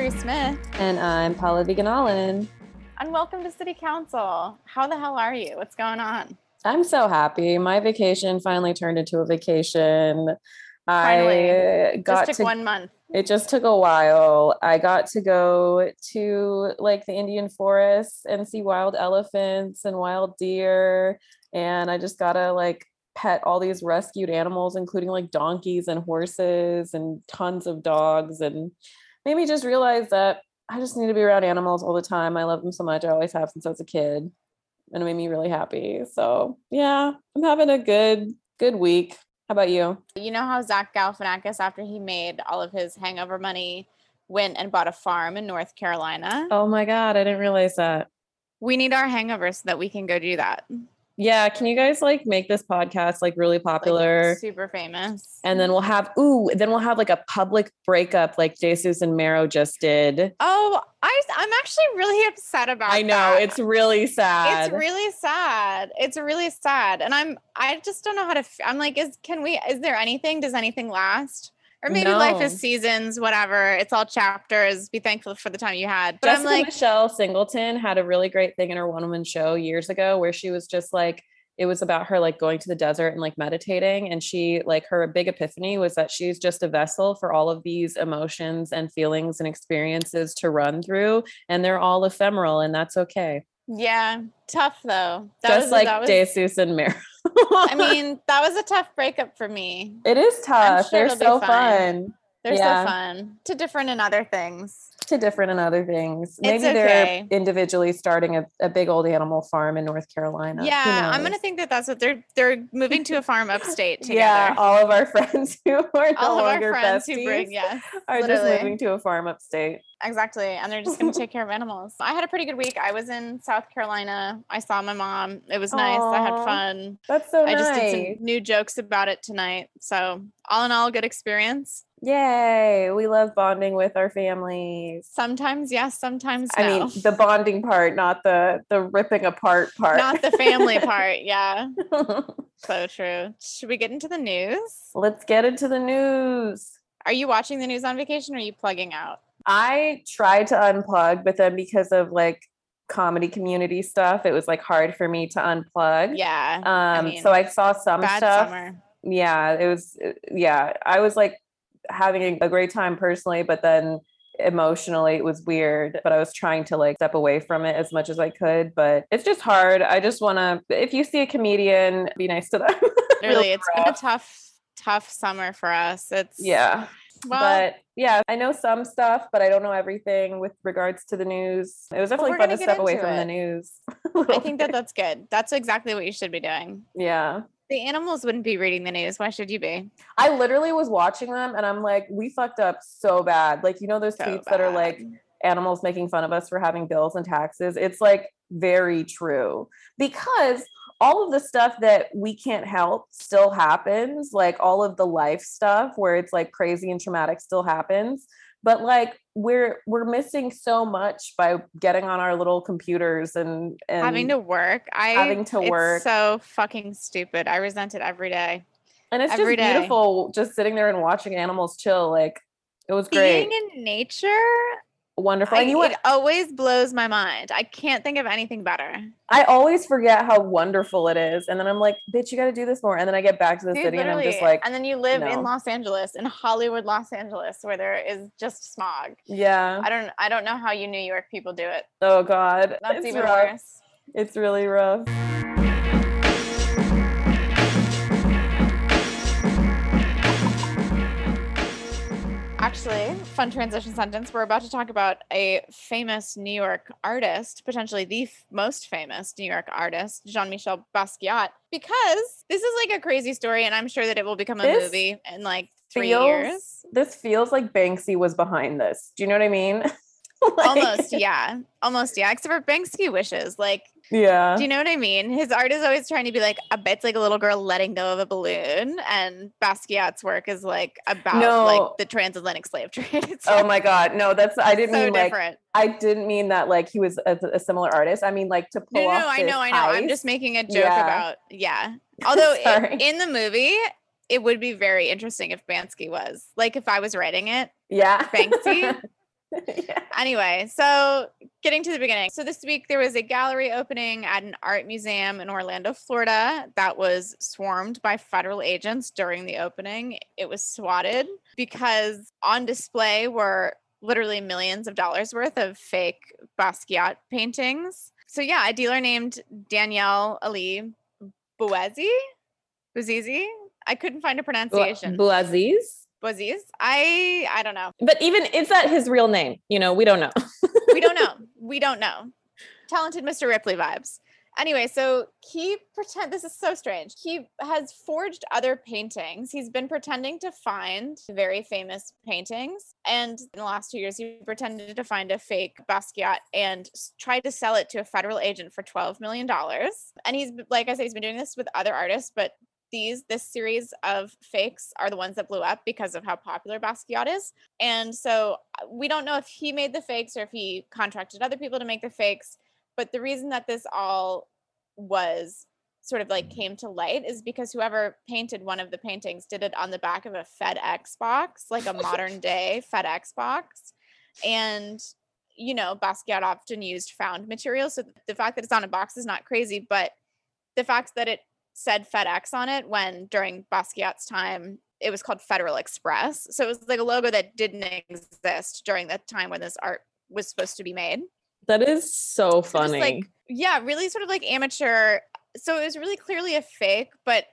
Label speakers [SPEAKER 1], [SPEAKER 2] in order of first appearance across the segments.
[SPEAKER 1] Ellory Smith,
[SPEAKER 2] And I'm Pallavi Gunalan.
[SPEAKER 1] and welcome to City Counsel. How the hell are you? What's going on?
[SPEAKER 2] I'm so happy. My vacation finally turned into a vacation.
[SPEAKER 1] Finally.
[SPEAKER 2] I got
[SPEAKER 1] Just took
[SPEAKER 2] to
[SPEAKER 1] one month.
[SPEAKER 2] it just took a while. I got to go to like the Indian forest and see wild elephants and wild deer. And I just gotta like pet all these rescued animals, including like donkeys and horses and tons of dogs. And made me just realize that I just need to be around animals all the time. I love them so much. I always have since I was a kid. And it made me really happy. So yeah, I'm having a good, good week. How about you?
[SPEAKER 1] You know how Zach Galifianakis, after he made all of his hangover money, went and bought a farm in North Carolina?
[SPEAKER 2] Oh my God, I didn't realize that.
[SPEAKER 1] We need our hangover so that we can go do that.
[SPEAKER 2] Yeah, can you guys like make this podcast like really
[SPEAKER 1] Like,
[SPEAKER 2] popular?
[SPEAKER 1] super famous.
[SPEAKER 2] and then we'll have ooh, then we'll have like a public breakup like Jesus and Mero just did.
[SPEAKER 1] oh, I, I'm actually really upset about it.
[SPEAKER 2] I know
[SPEAKER 1] that.
[SPEAKER 2] it's really sad.
[SPEAKER 1] It's really sad. It's really sad. And I'm I just don't know how to I'm like is can we is there anything does anything last? Or maybe life is seasons, whatever. It's all chapters. Be thankful for the time you had. But
[SPEAKER 2] Jessica
[SPEAKER 1] I'm like
[SPEAKER 2] Michelle Singleton had a really great thing in her one woman show years ago where she was just like it was about her like going to the desert and like meditating and she like her big epiphany was that she's just a vessel for all of these emotions and feelings and experiences to run through and they're all ephemeral and that's okay
[SPEAKER 1] yeah, tough though. That
[SPEAKER 2] just
[SPEAKER 1] was,
[SPEAKER 2] like
[SPEAKER 1] that was,
[SPEAKER 2] Jesus and Mero.
[SPEAKER 1] I mean, that was a tough breakup for me.
[SPEAKER 2] it is tough.
[SPEAKER 1] sure
[SPEAKER 2] They're so fun.
[SPEAKER 1] They're
[SPEAKER 2] Yeah.
[SPEAKER 1] so fun. To different in other things.
[SPEAKER 2] To different and other things. Maybe
[SPEAKER 1] okay.
[SPEAKER 2] they're individually starting a, a big old animal farm in North Carolina.
[SPEAKER 1] Yeah, I'm gonna think that that's what they're they're moving to a farm upstate together.
[SPEAKER 2] Yeah, all of our friends who are no
[SPEAKER 1] all of our friends who bring yes.
[SPEAKER 2] are
[SPEAKER 1] literally.
[SPEAKER 2] just moving to a farm upstate.
[SPEAKER 1] Exactly. And they're just going to take care of animals. I had a pretty good week. I was in South Carolina. I saw my mom. It was nice. I had fun.
[SPEAKER 2] That's so
[SPEAKER 1] I just did some new jokes about it tonight. So, all in all, good experience.
[SPEAKER 2] Yay! We love bonding with our families.
[SPEAKER 1] Sometimes yes, sometimes no.
[SPEAKER 2] I mean, the bonding part, not the the ripping apart part.
[SPEAKER 1] Not the family part. Yeah. So true. Should we get into the news?
[SPEAKER 2] Let's get into the news.
[SPEAKER 1] Are you watching the news on vacation or are you plugging out?
[SPEAKER 2] I tried to unplug, but then because of like comedy community stuff, it was like hard for me to unplug.
[SPEAKER 1] Yeah.
[SPEAKER 2] Um,
[SPEAKER 1] mean,
[SPEAKER 2] so I saw some stuff.
[SPEAKER 1] summer.
[SPEAKER 2] Yeah, it was. uh, Yeah, I was like having a, great time personally, but then emotionally it was weird. But I was trying to like step away from it as much as I could. But it's just hard. I just want to. If you see a comedian, be nice to them.
[SPEAKER 1] Really, it's been a tough, tough summer for us. It's
[SPEAKER 2] yeah.
[SPEAKER 1] Well,
[SPEAKER 2] but yeah, I know some stuff, but I don't know everything with regards to the news. It was definitely fun to step away
[SPEAKER 1] into
[SPEAKER 2] from the news.
[SPEAKER 1] I think that that's good. That's exactly what you should be doing.
[SPEAKER 2] yeah.
[SPEAKER 1] The animals wouldn't be reading the news. Why should you be?
[SPEAKER 2] I literally was watching them and I'm like, we fucked up so bad. Like, you know, those
[SPEAKER 1] So
[SPEAKER 2] tweets that are like animals making fun of us for having bills and taxes. It's like very true because all of the stuff that we can't help still happens. Like all of the life stuff where it's like crazy and traumatic still happens. But like we're we're missing so much by getting on our little computers and, and
[SPEAKER 1] having to work. I
[SPEAKER 2] having to
[SPEAKER 1] it's
[SPEAKER 2] work.
[SPEAKER 1] So fucking stupid. I resent it every day.
[SPEAKER 2] and it's
[SPEAKER 1] every
[SPEAKER 2] just
[SPEAKER 1] day.
[SPEAKER 2] beautiful just sitting there and watching animals chill. Like it was great.
[SPEAKER 1] Being in nature,
[SPEAKER 2] Wonderful.
[SPEAKER 1] I,
[SPEAKER 2] and you what?
[SPEAKER 1] it always blows my mind. I can't think of anything better.
[SPEAKER 2] I always forget how wonderful it is. And then I'm like, bitch, you got to do this more. And then I get back to the
[SPEAKER 1] Dude,
[SPEAKER 2] city and I'm just like,
[SPEAKER 1] and then you live
[SPEAKER 2] no.
[SPEAKER 1] in Los Angeles, in Hollywood, Los Angeles, where there is just smog.
[SPEAKER 2] yeah.
[SPEAKER 1] I don't, I don't know how you New York people do it.
[SPEAKER 2] Oh God.
[SPEAKER 1] That's
[SPEAKER 2] it's
[SPEAKER 1] even
[SPEAKER 2] rough.
[SPEAKER 1] worse.
[SPEAKER 2] It's really rough.
[SPEAKER 1] Actually, fun transition sentence. We're about to talk about a famous New York artist, potentially the f- most famous New York artist, Jean Michel Basquiat, because this is like a crazy story, and I'm sure that it will become a
[SPEAKER 2] This
[SPEAKER 1] movie in like three
[SPEAKER 2] feels-
[SPEAKER 1] years.
[SPEAKER 2] This feels like Banksy was behind this. Do you know what I mean? Like-
[SPEAKER 1] Almost, yeah. Almost, yeah. Except for Banksy wishes. Like,
[SPEAKER 2] Yeah.
[SPEAKER 1] do you know what I mean? His art is always trying to be like, a bet it's like a little girl letting go of a balloon. And Basquiat's work is like about
[SPEAKER 2] No.
[SPEAKER 1] like the transatlantic slave trade. It's
[SPEAKER 2] Oh my God. No, that's, I didn't
[SPEAKER 1] so
[SPEAKER 2] mean like. I didn't mean that like he was a, a similar artist. I mean like to pull
[SPEAKER 1] No, no,
[SPEAKER 2] off
[SPEAKER 1] I know, I know. I'm just making a joke
[SPEAKER 2] Yeah.
[SPEAKER 1] about yeah. Although in the movie, it would be very interesting if Banksy was like if I was writing it,
[SPEAKER 2] Yeah.
[SPEAKER 1] Banksy.
[SPEAKER 2] yeah.
[SPEAKER 1] Anyway, so getting to the beginning. So this week there was a gallery opening at an art museum in Orlando, Florida that was swarmed by federal agents during the opening. It was swatted because on display were literally millions of dollars worth of fake Basquiat paintings. So yeah, a dealer named Danielle Ali Bouazi, Bouazizi. I couldn't find a pronunciation.
[SPEAKER 2] Bouaziz.
[SPEAKER 1] Bouaziz. I I don't know.
[SPEAKER 2] But even is that his real name? You know, we don't know.
[SPEAKER 1] we don't know. We don't know. Talented Mr. Ripley vibes. Anyway, so he pretend this is so strange. He has forged other paintings. He's been pretending to find very famous paintings, and in the last two years, he pretended to find a fake Basquiat and tried to sell it to a federal agent for twelve million dollars. And he's like I said, he's been doing this with other artists, but these this series of fakes are the ones that blew up because of how popular Basquiat is. And so uh, we don't know if he made the fakes or if he contracted other people to make the fakes. But the reason that this all was sort of like came to light is because whoever painted one of the paintings did it on the back of a FedEx box, like a modern day FedEx box. And you know, Basquiat often used found material. So the fact that it's on a box is not crazy, but the fact that it said FedEx on it when during Basquiat's time it was called Federal Express. So it was like a logo that didn't exist during the time when this art was supposed to be made.
[SPEAKER 2] That is so
[SPEAKER 1] So
[SPEAKER 2] funny.
[SPEAKER 1] like yeah, really sort of like amateur. So it was really clearly a fake, but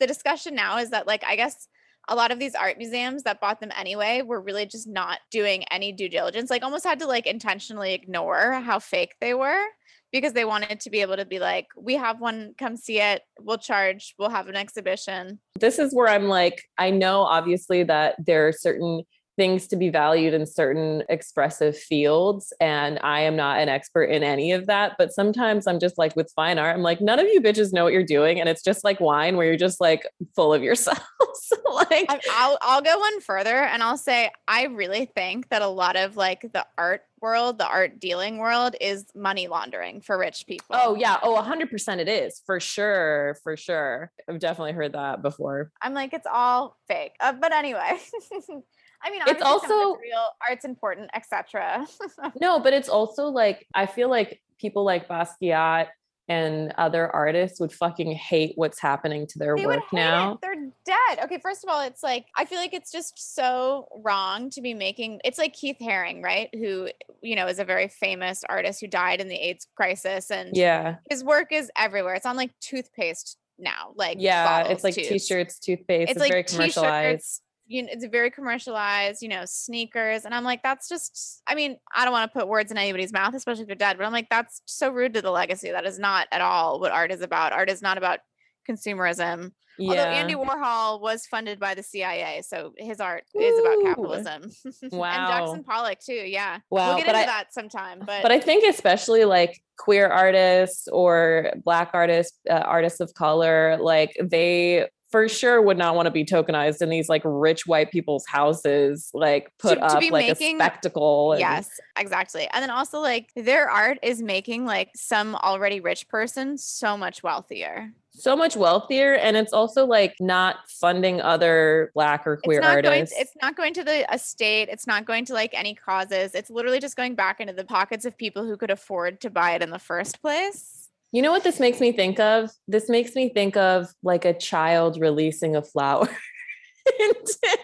[SPEAKER 1] the discussion now is that like I guess a lot of these art museums that bought them anyway were really just not doing any due diligence. Like almost had to like intentionally ignore how fake they were because they wanted to be able to be like, we have one, come see it, we'll charge, we'll have an exhibition.
[SPEAKER 2] this is where I'm like, I know obviously that there are certain things to be valued in certain expressive fields. And I am not an expert in any of that. But sometimes I'm just like with fine art, I'm like, none of you bitches know what you're doing. And it's just like wine where you're just like full of yourselves. like
[SPEAKER 1] I'll I'll go one further and I'll say I really think that a lot of like the art world, the art dealing world is money laundering for rich people.
[SPEAKER 2] Oh yeah. Oh, hundred percent it is for sure. For sure. I've definitely heard that before.
[SPEAKER 1] I'm like it's all fake. Uh, but anyway. I mean,
[SPEAKER 2] It's
[SPEAKER 1] obviously some of
[SPEAKER 2] also-
[SPEAKER 1] it's real, art's important, etc.
[SPEAKER 2] No, but it's also like I feel like people like Basquiat and other artists would fucking hate what's happening to their
[SPEAKER 1] they
[SPEAKER 2] work now.
[SPEAKER 1] it. They're dead. Okay, first of all, it's like I feel like it's just so wrong to be making. It's like Keith Haring, right? Who you know is a very famous artist who died in the AIDS crisis, and
[SPEAKER 2] Yeah.
[SPEAKER 1] his work is everywhere. It's on like toothpaste now, like
[SPEAKER 2] Yeah.
[SPEAKER 1] bottles,
[SPEAKER 2] It's like
[SPEAKER 1] tubes.
[SPEAKER 2] t-shirts, toothpaste. It's,
[SPEAKER 1] It's like
[SPEAKER 2] very commercialized.
[SPEAKER 1] You know, it's very commercialized, you know, sneakers. And I'm like, that's just, I mean, I don't want to put words in anybody's mouth, especially if they're dead, but I'm like, that's so rude to the legacy. That is not at all what art is about. Art is not about consumerism.
[SPEAKER 2] Yeah.
[SPEAKER 1] Although Andy Warhol was funded by the CIA, so his art is about capitalism.
[SPEAKER 2] Wow.
[SPEAKER 1] and Jackson Pollock too, yeah.
[SPEAKER 2] Wow,
[SPEAKER 1] We'll get
[SPEAKER 2] but
[SPEAKER 1] into
[SPEAKER 2] I-
[SPEAKER 1] that sometime. But,
[SPEAKER 2] but I think especially like queer artists or black artists, uh, artists of color, like they for sure would not want to be tokenized in these like rich white people's houses, like put
[SPEAKER 1] to
[SPEAKER 2] up
[SPEAKER 1] be
[SPEAKER 2] like
[SPEAKER 1] making-
[SPEAKER 2] a spectacle. and-
[SPEAKER 1] Yes, exactly. And then also like their art is making like some already rich person so much wealthier.
[SPEAKER 2] so much wealthier and it's also like not funding other black or queer
[SPEAKER 1] it's not going
[SPEAKER 2] artists
[SPEAKER 1] to, it's not going to the estate, it's not going to like any causes. It's literally just going back into the pockets of people who could afford to buy it in the first place.
[SPEAKER 2] You know what this makes me think of this makes me think of like a child releasing a flower into-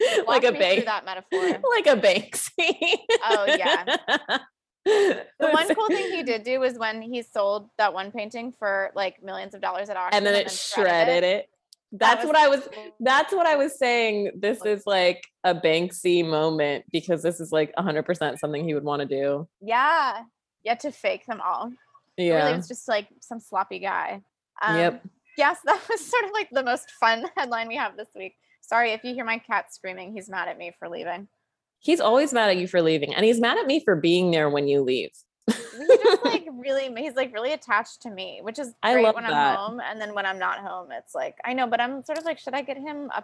[SPEAKER 2] like a bank
[SPEAKER 1] that metaphor.
[SPEAKER 2] like a banksy
[SPEAKER 1] Oh, yeah.
[SPEAKER 2] the
[SPEAKER 1] one cool thing he did do was when he sold that one painting for like millions of dollars at auction
[SPEAKER 2] and then it shredded it, that's what i was that's what i was saying this is like a banksy moment because this is like 100% something he would want to do
[SPEAKER 1] Yeah. yet to fake them all.
[SPEAKER 2] Yeah
[SPEAKER 1] Really, was just like some sloppy guy. Um,
[SPEAKER 2] Yep.
[SPEAKER 1] Yes, that was sort of like the most fun headline we have this week. Sorry if you hear my cat screaming. He's mad at me for leaving.
[SPEAKER 2] he's always mad at you for leaving and he's mad at me for being there when you leave
[SPEAKER 1] He just like really, he's like really attached to me, which is
[SPEAKER 2] I
[SPEAKER 1] great when
[SPEAKER 2] that.
[SPEAKER 1] I'm home. And then when I'm not home, it's like I know, but I'm sort of like, should I get him a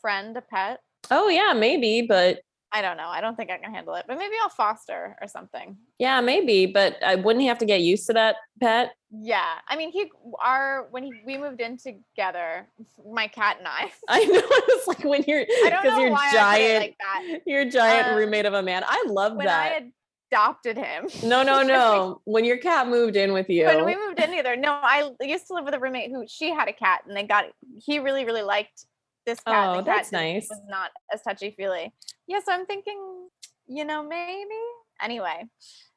[SPEAKER 1] friend, a pet?
[SPEAKER 2] oh yeah maybe but
[SPEAKER 1] I don't know. I don't think I can handle it, but maybe I'll foster or something.
[SPEAKER 2] Yeah, maybe, but I wouldn't he have to get used to that pet?
[SPEAKER 1] Yeah, I mean, he our when he, we moved in together, my cat and I.
[SPEAKER 2] I know it's like when you're
[SPEAKER 1] because
[SPEAKER 2] you're giant,
[SPEAKER 1] like that.
[SPEAKER 2] you're a giant
[SPEAKER 1] Um,
[SPEAKER 2] roommate of a man. I love
[SPEAKER 1] When
[SPEAKER 2] that.
[SPEAKER 1] I adopted him.
[SPEAKER 2] no, no, no. when your cat moved in with you.
[SPEAKER 1] when we moved in together. No, I used to live with a roommate who she had a cat, and they got he really really liked this cat.
[SPEAKER 2] Oh,
[SPEAKER 1] cat
[SPEAKER 2] that's
[SPEAKER 1] didn't-
[SPEAKER 2] nice.
[SPEAKER 1] Was not as touchy feely. Yeah, so I'm thinking, you know, maybe. Anyway,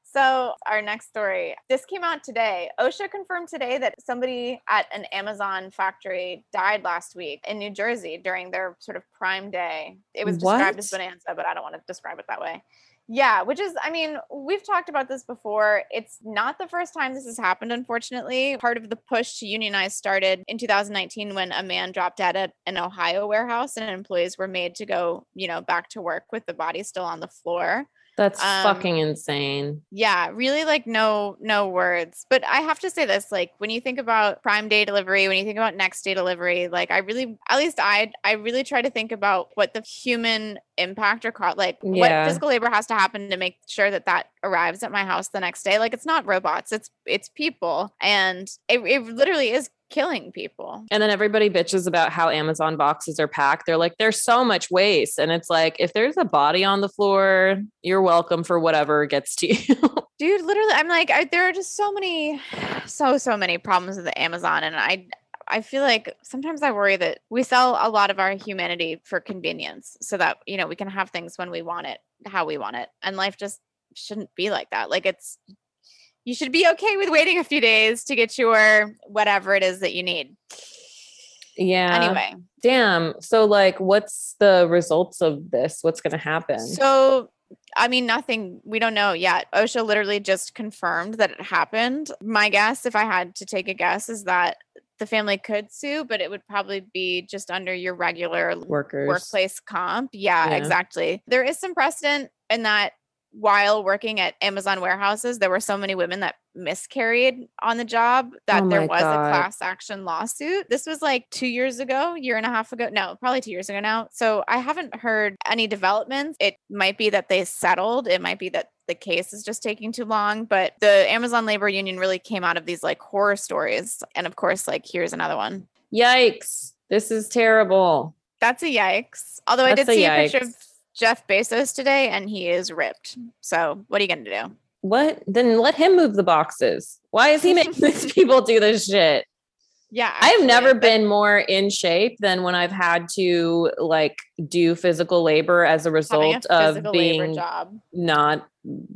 [SPEAKER 1] so our next story. This came out today. OSHA confirmed today that somebody at an Amazon factory died last week in New Jersey during their sort of prime day. It was described as bonanza, but I don't want to describe it that way. Yeah, which is, I mean, we've talked about this before. It's not the first time this has happened, unfortunately. Part of the push to unionize started in 2019 when a man dropped dead at an Ohio warehouse and employees were made to go, you know, back to work with the body still on the floor.
[SPEAKER 2] That's
[SPEAKER 1] um,
[SPEAKER 2] fucking insane.
[SPEAKER 1] Yeah, really like no no words. But I have to say this, like when you think about prime day delivery, when you think about next day delivery, like I really at least I I really try to think about what the human impact or co- like
[SPEAKER 2] Yeah.
[SPEAKER 1] what physical labor has to happen to make sure that that arrives at my house the next day. Like it's not robots, it's it's people and it, it literally is killing people.
[SPEAKER 2] And then everybody bitches about how Amazon boxes are packed. They're like, there's so much waste. And it's like, if there's a body on the floor, you're welcome for whatever gets to you.
[SPEAKER 1] dude literally i'm like I, there are just so many so so many problems with amazon and i i feel like sometimes i worry that we sell a lot of our humanity for convenience so that you know we can have things when we want it how we want it and life just shouldn't be like that like it's you should be okay with waiting a few days to get your whatever it is that you need
[SPEAKER 2] yeah.
[SPEAKER 1] anyway
[SPEAKER 2] Damn. So, like, what's the results of this? What's going to happen?
[SPEAKER 1] So, I mean, nothing, we don't know yet. OSHA literally just confirmed that it happened. My guess, if I had to take a guess, is that the family could sue, but it would probably be just under your regular
[SPEAKER 2] Workers.
[SPEAKER 1] workplace comp. Yeah,
[SPEAKER 2] Yeah.
[SPEAKER 1] exactly. There is some precedent in that while working at Amazon warehouses, there were so many women that miscarried on the job that
[SPEAKER 2] Oh
[SPEAKER 1] there was
[SPEAKER 2] God.
[SPEAKER 1] a class action lawsuit. This was like two years ago, year and a half ago. No, probably two years ago now. So I haven't heard any developments. It might be that they settled. It might be that the case is just taking too long. But the Amazon labor union really came out of these like horror stories. And of course, like here's another one.
[SPEAKER 2] Yikes. This is terrible.
[SPEAKER 1] That's a yikes. Although I did
[SPEAKER 2] a
[SPEAKER 1] see a picture of
[SPEAKER 2] yikes.
[SPEAKER 1] Jeff Bezos today and he is ripped. So what are you going to do?
[SPEAKER 2] What? Then let him move the boxes. Why is he making these people do this shit?
[SPEAKER 1] Yeah.
[SPEAKER 2] I've never
[SPEAKER 1] but-
[SPEAKER 2] been more in shape than when I've had to like do physical labor as a
[SPEAKER 1] having a
[SPEAKER 2] result of being
[SPEAKER 1] job.
[SPEAKER 2] not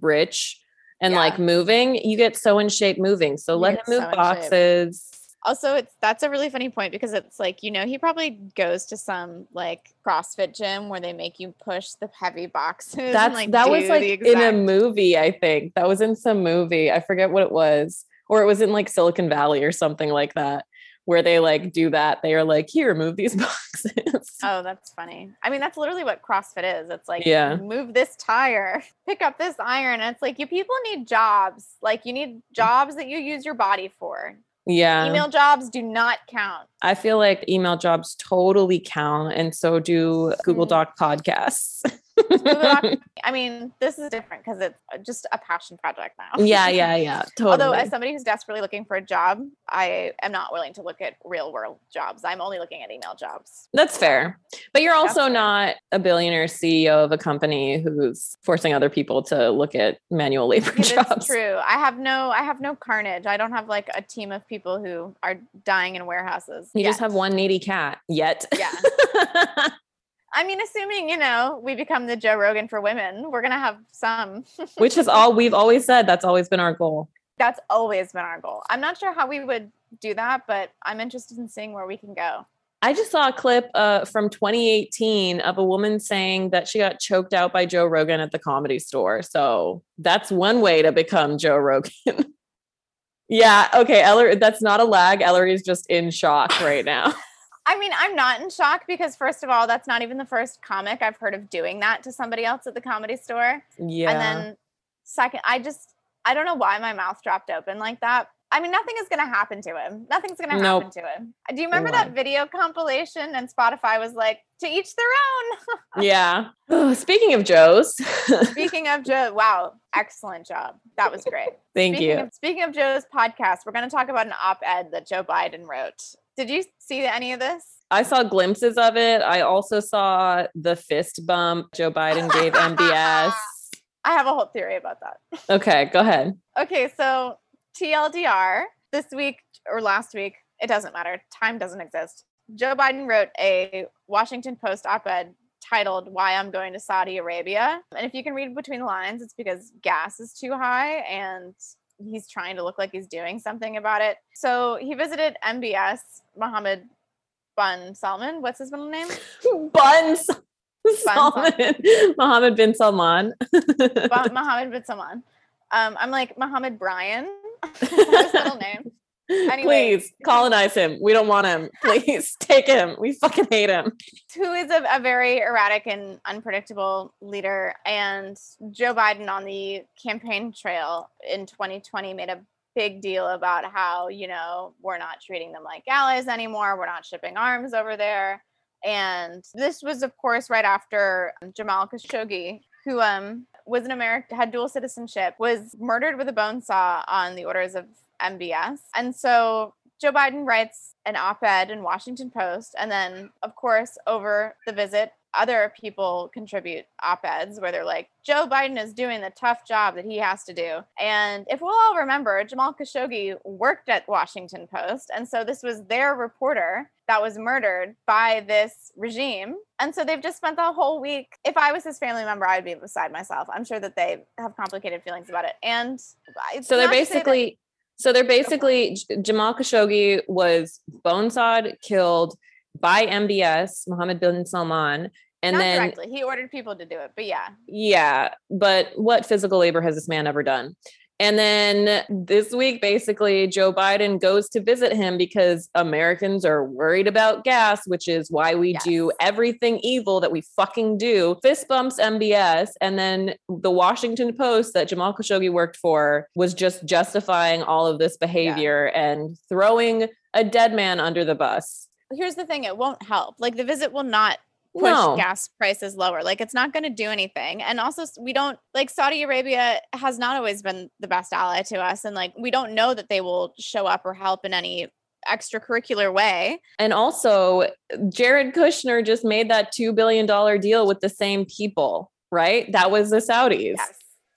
[SPEAKER 2] rich and
[SPEAKER 1] Yeah.
[SPEAKER 2] like moving. You get so in shape moving. So
[SPEAKER 1] You
[SPEAKER 2] let him move
[SPEAKER 1] so
[SPEAKER 2] boxes.
[SPEAKER 1] Also, it's that's a really funny point because it's like, you know, he probably goes to some like CrossFit gym where they make you push the heavy boxes. and,
[SPEAKER 2] That's
[SPEAKER 1] like,
[SPEAKER 2] that was like
[SPEAKER 1] the
[SPEAKER 2] in a movie, I think. That was in some movie. I forget what it was. Or it was in like Silicon Valley or something like that, where they like do that. They are like, here, move these boxes.
[SPEAKER 1] Oh, that's funny. I mean, that's literally what CrossFit is. It's like,
[SPEAKER 2] Yeah.
[SPEAKER 1] move this tire, pick up this iron. And it's like, you people need jobs. Like, you need jobs that you use your body for.
[SPEAKER 2] Yeah.
[SPEAKER 1] Email jobs do not count.
[SPEAKER 2] I feel like email jobs totally count. And so do Google
[SPEAKER 1] Mhm.
[SPEAKER 2] Doc podcasts.
[SPEAKER 1] I mean, this is different because it's uh, just a passion project now.
[SPEAKER 2] yeah, yeah, yeah. Totally.
[SPEAKER 1] Although, as somebody who's desperately looking for a job, I am not willing to look at real world jobs. I'm only looking at email jobs.
[SPEAKER 2] That's fair. But you're
[SPEAKER 1] That's
[SPEAKER 2] also
[SPEAKER 1] fair.
[SPEAKER 2] not a billionaire CEO of a company who's forcing other people to look at manual labor
[SPEAKER 1] Yeah,
[SPEAKER 2] jobs.
[SPEAKER 1] That's true. I have no, I have no carnage. I don't have like a team of people who are dying in warehouses.
[SPEAKER 2] You just have one needy cat yet.
[SPEAKER 1] Yeah. I mean, assuming you know we become the Joe Rogan for women, we're gonna have some.
[SPEAKER 2] Which is all we've always said. That's always been our goal.
[SPEAKER 1] That's always been our goal. I'm not sure how we would do that, but I'm interested in seeing where we can go.
[SPEAKER 2] I just saw a clip uh, from 2018 of a woman saying that she got choked out by Joe Rogan at the comedy store. So that's one way to become Joe Rogan. yeah. Okay. Ellory, that's not a lag. Ellory's just in shock right now.
[SPEAKER 1] I mean, I'm not in shock because first of all, that's not even the first comic I've heard of doing that to somebody else at the comedy store.
[SPEAKER 2] Yeah.
[SPEAKER 1] And then second, I just I don't know why my mouth dropped open like that. I mean, nothing is going to happen to him. Nothing's going to
[SPEAKER 2] Nope.
[SPEAKER 1] happen to him. Do you remember that video compilation? And Spotify was like, to each their own.
[SPEAKER 2] yeah. Oh, speaking of Joe's,
[SPEAKER 1] Speaking of Joe, wow, excellent job. That was great.
[SPEAKER 2] thank
[SPEAKER 1] speaking
[SPEAKER 2] you.
[SPEAKER 1] Of, speaking of Joe's podcast, we're going to talk about an op-ed that Joe Biden wrote. Did you see any of this?
[SPEAKER 2] I saw glimpses of it. I also saw the fist bump Joe Biden gave MBS.
[SPEAKER 1] I have a whole theory about that.
[SPEAKER 2] Okay, go ahead.
[SPEAKER 1] Okay, so TLDR this week or last week, it doesn't matter. Time doesn't exist. Joe Biden wrote a Washington Post op ed titled Why I'm Going to Saudi Arabia. And if you can read between the lines, it's because gas is too high and he's trying to look like he's doing something about it. So he visited MBS, Mohammed bin Salman. What's his middle name?
[SPEAKER 2] Buns.
[SPEAKER 1] Salman.
[SPEAKER 2] Mohammed bin Salman.
[SPEAKER 1] Mohammed bin Salman. Um, I'm like Mohammed Brian. His middle name? Anyway.
[SPEAKER 2] Please colonize him. We don't want him. Please take him. We fucking hate him.
[SPEAKER 1] who is a, a very erratic and unpredictable leader. And Joe Biden on the campaign trail in 2020 made a big deal about how, you know, we're not treating them like allies anymore. We're not shipping arms over there. And this was, of course, right after Jamal Khashoggi, who um, was an American, had dual citizenship, was murdered with a bone saw on the orders of MBS. And so Joe Biden writes an op ed in Washington Post. And then, of course, over the visit, other people contribute op eds where they're like, Joe Biden is doing the tough job that he has to do. And if we'll all remember, Jamal Khashoggi worked at Washington Post. And so this was their reporter that was murdered by this regime. And so they've just spent the whole week. If I was his family member, I'd be beside myself. I'm sure that they have complicated feelings about it. And
[SPEAKER 2] So they're basically so they're basically Jamal Khashoggi was bonesawed, killed by MBS, Mohammed bin Salman, and
[SPEAKER 1] not
[SPEAKER 2] then
[SPEAKER 1] directly. He ordered people to do it, but yeah.
[SPEAKER 2] yeah, but what physical labor has this man ever done? And then this week, basically, Joe Biden goes to visit him because Americans are worried about gas, which is why we do everything evil that we fucking do. Fist bumps MBS. And then the Washington Post that Jamal Khashoggi worked for was just justifying all of this behavior and throwing a dead man under the bus.
[SPEAKER 1] Here's the thing: it won't help. Like the visit will not push
[SPEAKER 2] No.
[SPEAKER 1] gas prices lower. Like it's not going to do anything. And also, we don't like Saudi Arabia has not always been the best ally to us, and like we don't know that they will show up or help in any extracurricular way.
[SPEAKER 2] And also, Jared Kushner just made that $2 billion deal with the same people, right? That was the Saudis.
[SPEAKER 1] Yes,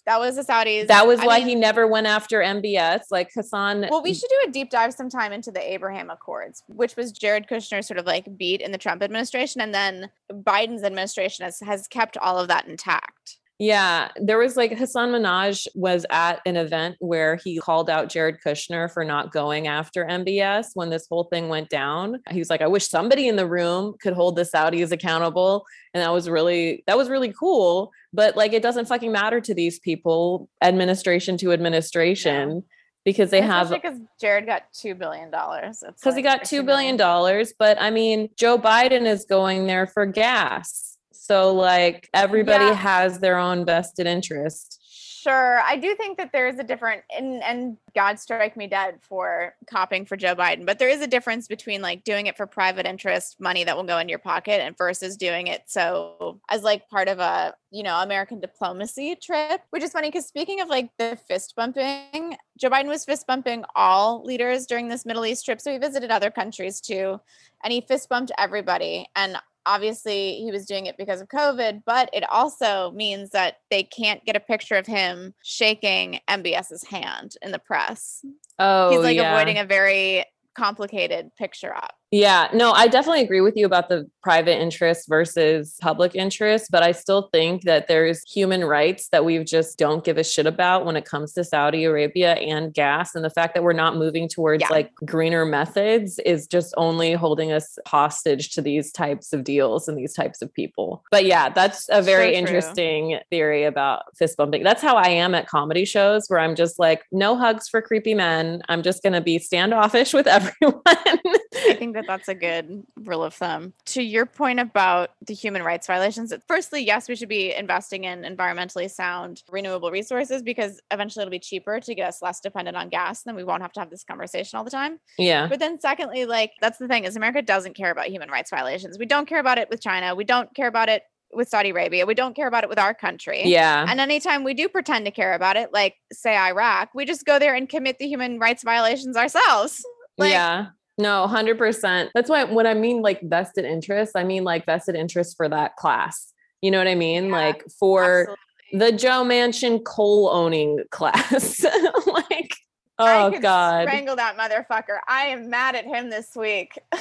[SPEAKER 1] that was the Saudis.
[SPEAKER 2] That was
[SPEAKER 1] I
[SPEAKER 2] why
[SPEAKER 1] mean-
[SPEAKER 2] he never went after MBS. Like Hasan.
[SPEAKER 1] Well, we should do a deep dive sometime into the Abraham Accords, which was Jared Kushner's sort of like beat in the Trump administration, and then Biden's administration has, has kept all of that intact.
[SPEAKER 2] Yeah, there was like Hasan Minhaj was at an event where he called out Jared Kushner for not going after MBS when this whole thing went down. He was like, "I wish somebody in the room could hold the Saudis accountable," and that was really that was really cool. But like, it doesn't fucking matter to these people, administration to administration, because they have
[SPEAKER 1] because Jared got two billion dollars.
[SPEAKER 2] because he got two billion dollars. But I mean, Joe Biden is going there for gas. So like everybody
[SPEAKER 1] Yeah.
[SPEAKER 2] has their own vested interest.
[SPEAKER 1] Sure, I do think that there is a different, and and God strike me dead for copying for Joe Biden, but there is a difference between like doing it for private interest, money that will go into your pocket, and versus doing it so as like part of a you know American diplomacy trip. Which is funny because speaking of like the fist bumping, Joe Biden was fist bumping all leaders during this Middle East trip, so he visited other countries too, and he fist bumped everybody, and obviously he was doing it because of COVID, but it also means that they can't get a picture of him shaking MBS's hand in the press.
[SPEAKER 2] Oh,
[SPEAKER 1] He's like
[SPEAKER 2] yeah.
[SPEAKER 1] avoiding a very complicated picture op.
[SPEAKER 2] Yeah, no, I definitely agree with you about the private interest versus public interest, but I still think that there's human rights that we just don't give a shit about when it comes to Saudi Arabia and gas. And the fact that we're not moving towards
[SPEAKER 1] Yeah.
[SPEAKER 2] like greener methods is just only holding us hostage to these types of deals and these types of people. But yeah, that's a very
[SPEAKER 1] So
[SPEAKER 2] interesting theory about fist bumping. That's how I am at comedy shows where I'm just like, no hugs for creepy men. I'm just going to be standoffish with everyone.
[SPEAKER 1] I think that that's a good rule of thumb. To your point about the human rights violations, firstly, yes, we should be investing in environmentally sound renewable resources because eventually it'll be cheaper to get us less dependent on gas. And then we won't have to have this conversation all the time.
[SPEAKER 2] Yeah.
[SPEAKER 1] But then secondly, like that's the thing is America doesn't care about human rights violations. We don't care about it with China. We don't care about it with Saudi Arabia. We don't care about it with our country.
[SPEAKER 2] Yeah.
[SPEAKER 1] And anytime we do pretend to care about it, like say Iraq, we just go there and commit the human rights violations ourselves. Like,
[SPEAKER 2] yeah. No, 100%. That's why when I mean like vested interest, I mean like vested interest for that class. You know what I mean?
[SPEAKER 1] Yeah,
[SPEAKER 2] like for
[SPEAKER 1] absolutely.
[SPEAKER 2] the Joe Manchin coal owning class. like, oh God.
[SPEAKER 1] Strangle that motherfucker. I am mad at him this week.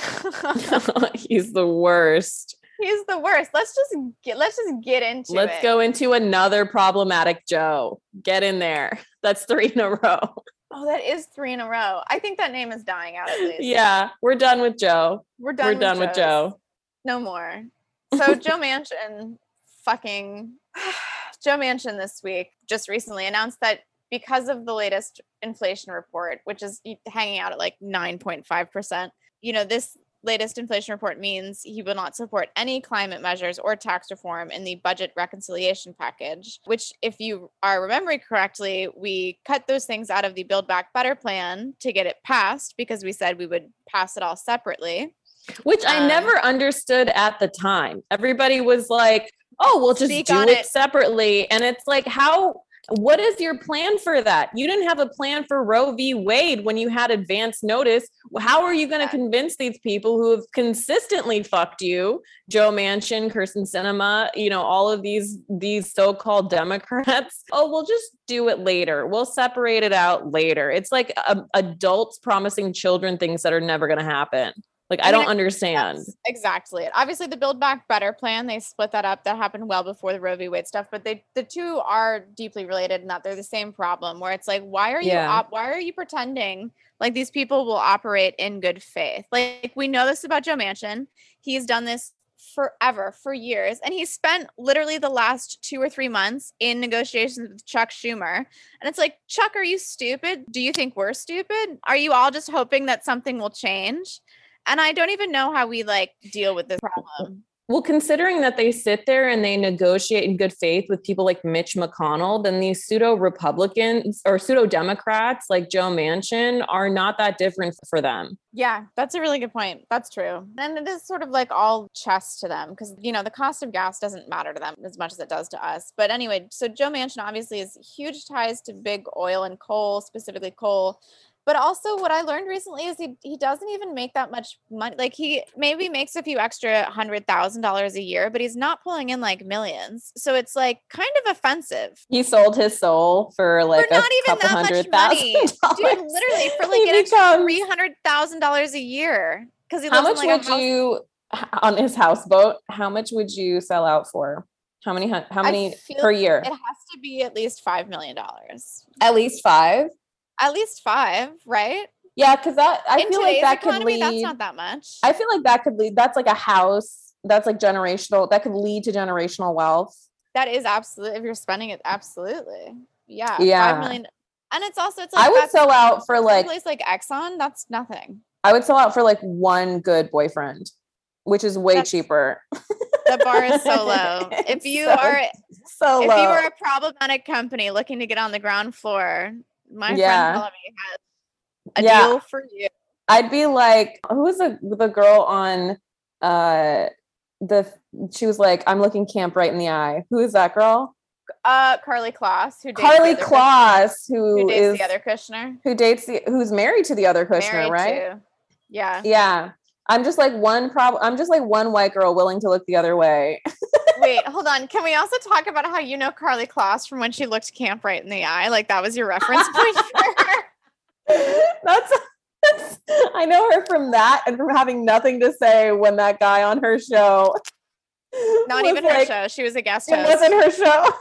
[SPEAKER 2] He's the worst.
[SPEAKER 1] He's the worst. Let's just get let's just get into
[SPEAKER 2] Let's
[SPEAKER 1] it.
[SPEAKER 2] go into another problematic Joe. Get in there. That's three in a row.
[SPEAKER 1] Oh, that is three in a row. I think that name is dying out at least.
[SPEAKER 2] Yeah, we're done with Joe.
[SPEAKER 1] We're done.
[SPEAKER 2] we're
[SPEAKER 1] with
[SPEAKER 2] done with Joe.
[SPEAKER 1] No more. So Joe Manchin fucking Joe Manchin this week just recently announced that because of the latest inflation report, which is hanging out at like 9.5%, you know, this latest inflation report means he will not support any climate measures or tax reform in the budget reconciliation package, which, if you are remembering correctly, we cut those things out of the Build Back Better plan to get it passed because we said we would pass it all separately.
[SPEAKER 2] Which I
[SPEAKER 1] Um,
[SPEAKER 2] never understood at the time. Everybody was like, oh, we'll just do it,
[SPEAKER 1] it.
[SPEAKER 2] separately. And it's like, how, what is your plan for that? You didn't have a plan for Roe v. Wade when you had advance notice. How are you going to convince these people who have consistently fucked you, Joe Manchin, Kyrsten Sinema, you know, all of these, these so-called Democrats? Oh, we'll just do it later. We'll separate it out later. It's like um, adults promising children things that are never going to happen. Like, I,
[SPEAKER 1] I mean,
[SPEAKER 2] don't understand.
[SPEAKER 1] Exactly. Obviously, the Build Back Better plan, they split that up. That happened well before the Roe v. Wade stuff, but they the two are deeply related in that they're the same problem where it's like, why are you
[SPEAKER 2] Yeah.
[SPEAKER 1] op- why are you pretending like these people will operate in good faith? Like we know this about Joe Manchin. He's done this forever, for years, and he spent literally the last two or three months in negotiations with Chuck Schumer. And it's like, Chuck, are you stupid? Do you think we're stupid? Are you all just hoping that something will change? And I don't even know how we like deal with this problem.
[SPEAKER 2] Well, considering that they sit there and they negotiate in good faith with people like Mitch McConnell, then these pseudo Republicans or pseudo Democrats like Joe Manchin are not that different for them.
[SPEAKER 1] Yeah, that's a really good point. That's true. And it is sort of like all chess to them because, you know, the cost of gas doesn't matter to them as much as it does to us. But anyway, so Joe Manchin obviously has huge ties to big oil and coal, specifically coal. But also, what I learned recently is he he doesn't even make that much money. Like he maybe makes a few extra hundred thousand dollars a year, but he's not pulling in like millions. So it's like kind of offensive.
[SPEAKER 2] He sold his soul for like
[SPEAKER 1] for not
[SPEAKER 2] a
[SPEAKER 1] even that
[SPEAKER 2] hundred
[SPEAKER 1] much money, dude. Literally for like an extra three hundred thousand dollars a year because he
[SPEAKER 2] How much
[SPEAKER 1] in like
[SPEAKER 2] would
[SPEAKER 1] house.
[SPEAKER 2] you on his houseboat? How much would you sell out for? How many? How many per year?
[SPEAKER 1] It has to be at least five million dollars.
[SPEAKER 2] At least five.
[SPEAKER 1] At least five, right?
[SPEAKER 2] Yeah, because that I
[SPEAKER 1] in
[SPEAKER 2] feel like that could lead.
[SPEAKER 1] that's not that much.
[SPEAKER 2] I feel like that could lead. That's like a house. That's like generational. That could lead to generational wealth.
[SPEAKER 1] that is absolutely if you're spending it, absolutely. Yeah.
[SPEAKER 2] Yeah.
[SPEAKER 1] Five million. And it's also it's like
[SPEAKER 2] I would sell out for like
[SPEAKER 1] place like Exxon, that's nothing.
[SPEAKER 2] I would sell out for like one good boyfriend, which is way
[SPEAKER 1] That's
[SPEAKER 2] cheaper.
[SPEAKER 1] The bar is so low. if you
[SPEAKER 2] so-
[SPEAKER 1] are
[SPEAKER 2] So
[SPEAKER 1] if
[SPEAKER 2] low.
[SPEAKER 1] you are a problematic company looking to get on the ground floor, my
[SPEAKER 2] Yeah.
[SPEAKER 1] friend Pallavi has a
[SPEAKER 2] Yeah.
[SPEAKER 1] deal for you.
[SPEAKER 2] I'd be like, who was the the girl on uh the she was like, I'm looking camp right in the eye. Who is that girl?
[SPEAKER 1] Uh Karlie Kloss, who dates Karlie
[SPEAKER 2] Kloss,
[SPEAKER 1] who
[SPEAKER 2] who
[SPEAKER 1] dates
[SPEAKER 2] is
[SPEAKER 1] the other Kushner.
[SPEAKER 2] who dates the who's married to the other Kushner,
[SPEAKER 1] Married
[SPEAKER 2] right?
[SPEAKER 1] to. Yeah.
[SPEAKER 2] Yeah. I'm just like one problem. I'm just like one white girl willing to look the other way.
[SPEAKER 1] Wait, hold on. Can we also talk about how you know Karlie Kloss from when she looked camp right in the eye? Like that was your reference point for her.
[SPEAKER 2] that's, that's I know her from that and from having nothing to say when that guy on her show.
[SPEAKER 1] Not even her
[SPEAKER 2] like-
[SPEAKER 1] show. She was a guest
[SPEAKER 2] It
[SPEAKER 1] host.
[SPEAKER 2] wasn't her show.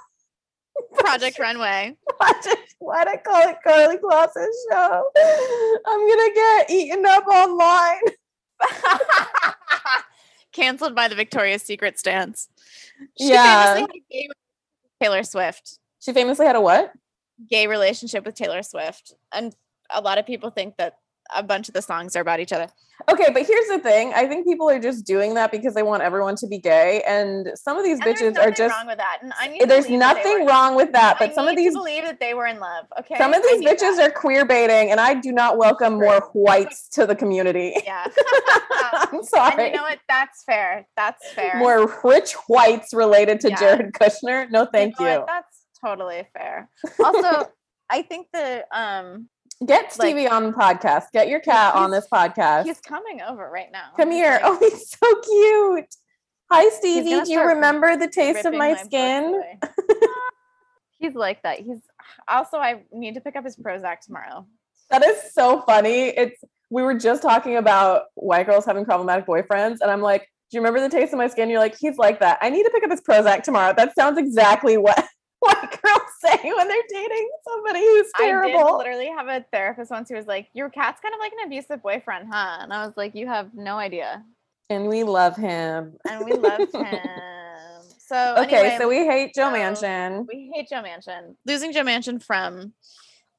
[SPEAKER 1] Project Runway.
[SPEAKER 2] Why'd I call it Karlie Kloss's show? I'm gonna get eaten up online.
[SPEAKER 1] Canceled by the Victoria's Secret stance. She
[SPEAKER 2] Yeah.
[SPEAKER 1] famously had a gay with Taylor Swift.
[SPEAKER 2] She famously had a what?
[SPEAKER 1] Gay relationship with Taylor Swift. And a lot of people think that a bunch of the songs are about each other.
[SPEAKER 2] Okay, but here's the thing. I think people are just doing that because they want everyone to be gay, and some of these
[SPEAKER 1] And
[SPEAKER 2] bitches are just.
[SPEAKER 1] wrong with that. And I need
[SPEAKER 2] There's nothing wrong with that,
[SPEAKER 1] I
[SPEAKER 2] but some of these
[SPEAKER 1] believe that they were in love. Okay.
[SPEAKER 2] some of these bitches
[SPEAKER 1] that.
[SPEAKER 2] are queer baiting, and I do not welcome more whites to the community.
[SPEAKER 1] Yeah.
[SPEAKER 2] I'm
[SPEAKER 1] and
[SPEAKER 2] sorry.
[SPEAKER 1] you know what? That's fair. That's fair.
[SPEAKER 2] more rich whites related to
[SPEAKER 1] Yeah.
[SPEAKER 2] Jared Kushner. No, thank
[SPEAKER 1] know
[SPEAKER 2] you.
[SPEAKER 1] That's totally fair. Also, I think the um
[SPEAKER 2] Get
[SPEAKER 1] like-
[SPEAKER 2] Stevie on the podcast. Get your cat on this podcast.
[SPEAKER 1] he's coming over right now.
[SPEAKER 2] Come here. Oh, he's so cute. Hi, Stevie. Do you remember the taste of
[SPEAKER 1] ripping
[SPEAKER 2] my skin?
[SPEAKER 1] he's like that. He's also I need to pick up his Prozac tomorrow.
[SPEAKER 2] That is so funny. It's we were just talking about white girls having problematic boyfriends, and I'm like, do you remember the taste of my skin? You're like, he's like that. I need to pick up his Prozac tomorrow. That sounds exactly what white girls say when they're dating somebody who's terrible.
[SPEAKER 1] I did
[SPEAKER 2] terrible.
[SPEAKER 1] literally have a therapist once who was like, "Your cat's kind of like an abusive boyfriend, huh?" And I was like, "You have no idea."
[SPEAKER 2] And we love him.
[SPEAKER 1] And we love him. So
[SPEAKER 2] Okay,
[SPEAKER 1] anyway,
[SPEAKER 2] so we hate Joe
[SPEAKER 1] so-
[SPEAKER 2] Manchin.
[SPEAKER 1] we hate Joe Manchin. Losing Joe Manchin from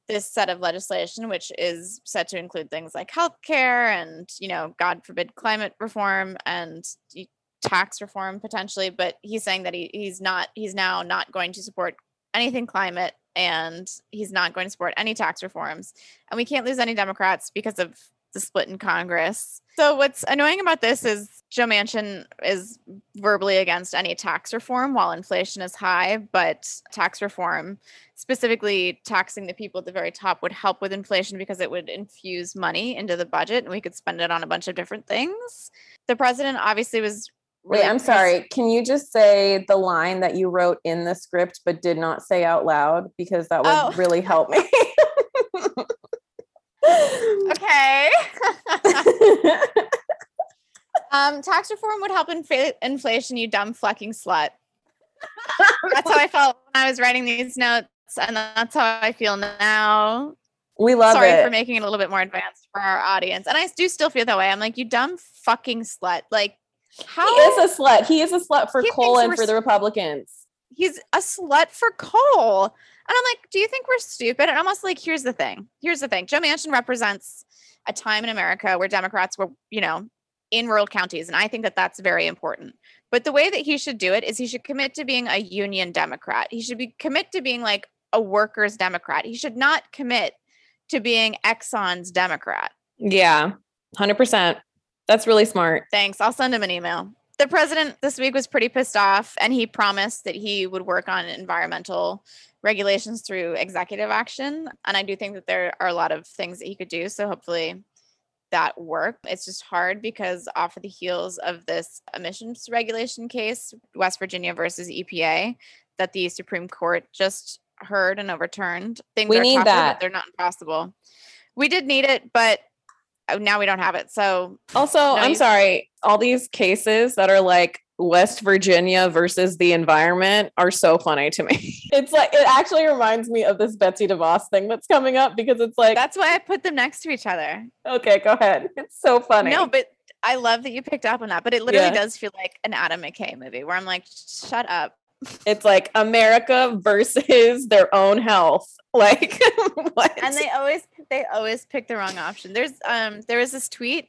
[SPEAKER 1] this set of legislation, which is set to include things like healthcare and, you know, God forbid, climate reform and y- tax reform potentially. But he's saying that he, he's not, he's now not going to support anything climate and he's not going to support any tax reforms. And we can't lose any Democrats because of the split in Congress. So what's annoying about this is Joe Manchin is verbally against any tax reform while inflation is high, but tax reform, specifically taxing the people at the very top, would help with inflation because it would infuse money into the budget and we could spend it on a bunch of different things. The president obviously was.
[SPEAKER 2] Wait, I'm sorry. Can you just say the line that you wrote in the script but did not say out loud because that would
[SPEAKER 1] Oh.
[SPEAKER 2] really help me.
[SPEAKER 1] Okay. um, tax reform would help infl- inflation, you dumb fucking slut. That's how I felt when I was writing these notes, and that's how I feel now.
[SPEAKER 2] we love
[SPEAKER 1] Sorry
[SPEAKER 2] it.
[SPEAKER 1] for making it a little bit more advanced for our audience. And I do still feel that way. I'm like, you dumb fucking slut. Like, how
[SPEAKER 2] he is a slut. He is a slut for
[SPEAKER 1] coal
[SPEAKER 2] and for the Republicans.
[SPEAKER 1] he's a slut for coal. And I'm like, do you think we're stupid? And I'm also like, here's the thing. Here's the thing. Joe Manchin represents a time in America where Democrats were, you know, in rural counties. And I think that that's very important. But the way that he should do it is he should commit to being a union Democrat. He should be commit to being like a workers Democrat. He should not commit to being Exxon's Democrat.
[SPEAKER 2] Yeah, 100%. That's really smart.
[SPEAKER 1] Thanks. I'll send him an email. The president this week was pretty pissed off and he promised that he would work on environmental regulations through executive action. And I do think that there are a lot of things that he could do. So hopefully that work. It's just hard because off of the heels of this emissions regulation case, West Virginia versus EPA, that the Supreme Court just heard and overturned. Things
[SPEAKER 2] We
[SPEAKER 1] are
[SPEAKER 2] need
[SPEAKER 1] tougher,
[SPEAKER 2] that.
[SPEAKER 1] but they're not impossible. We did need it, but Oh, now we don't have it. So
[SPEAKER 2] Also,
[SPEAKER 1] No,
[SPEAKER 2] I'm
[SPEAKER 1] you-
[SPEAKER 2] sorry. All these cases that are like West Virginia versus the environment are so funny to me. It's like it actually reminds me of this Betsy DeVos thing that's coming up because it's like
[SPEAKER 1] That's why I put them next to each other.
[SPEAKER 2] okay, go ahead. It's so funny.
[SPEAKER 1] No, but I love that you picked up on that. But it literally
[SPEAKER 2] Yeah.
[SPEAKER 1] does feel like an Adam McKay movie where I'm like, shut up.
[SPEAKER 2] It's like America versus their own health. Like what?
[SPEAKER 1] And they always they always pick the wrong option. There's um there was this tweet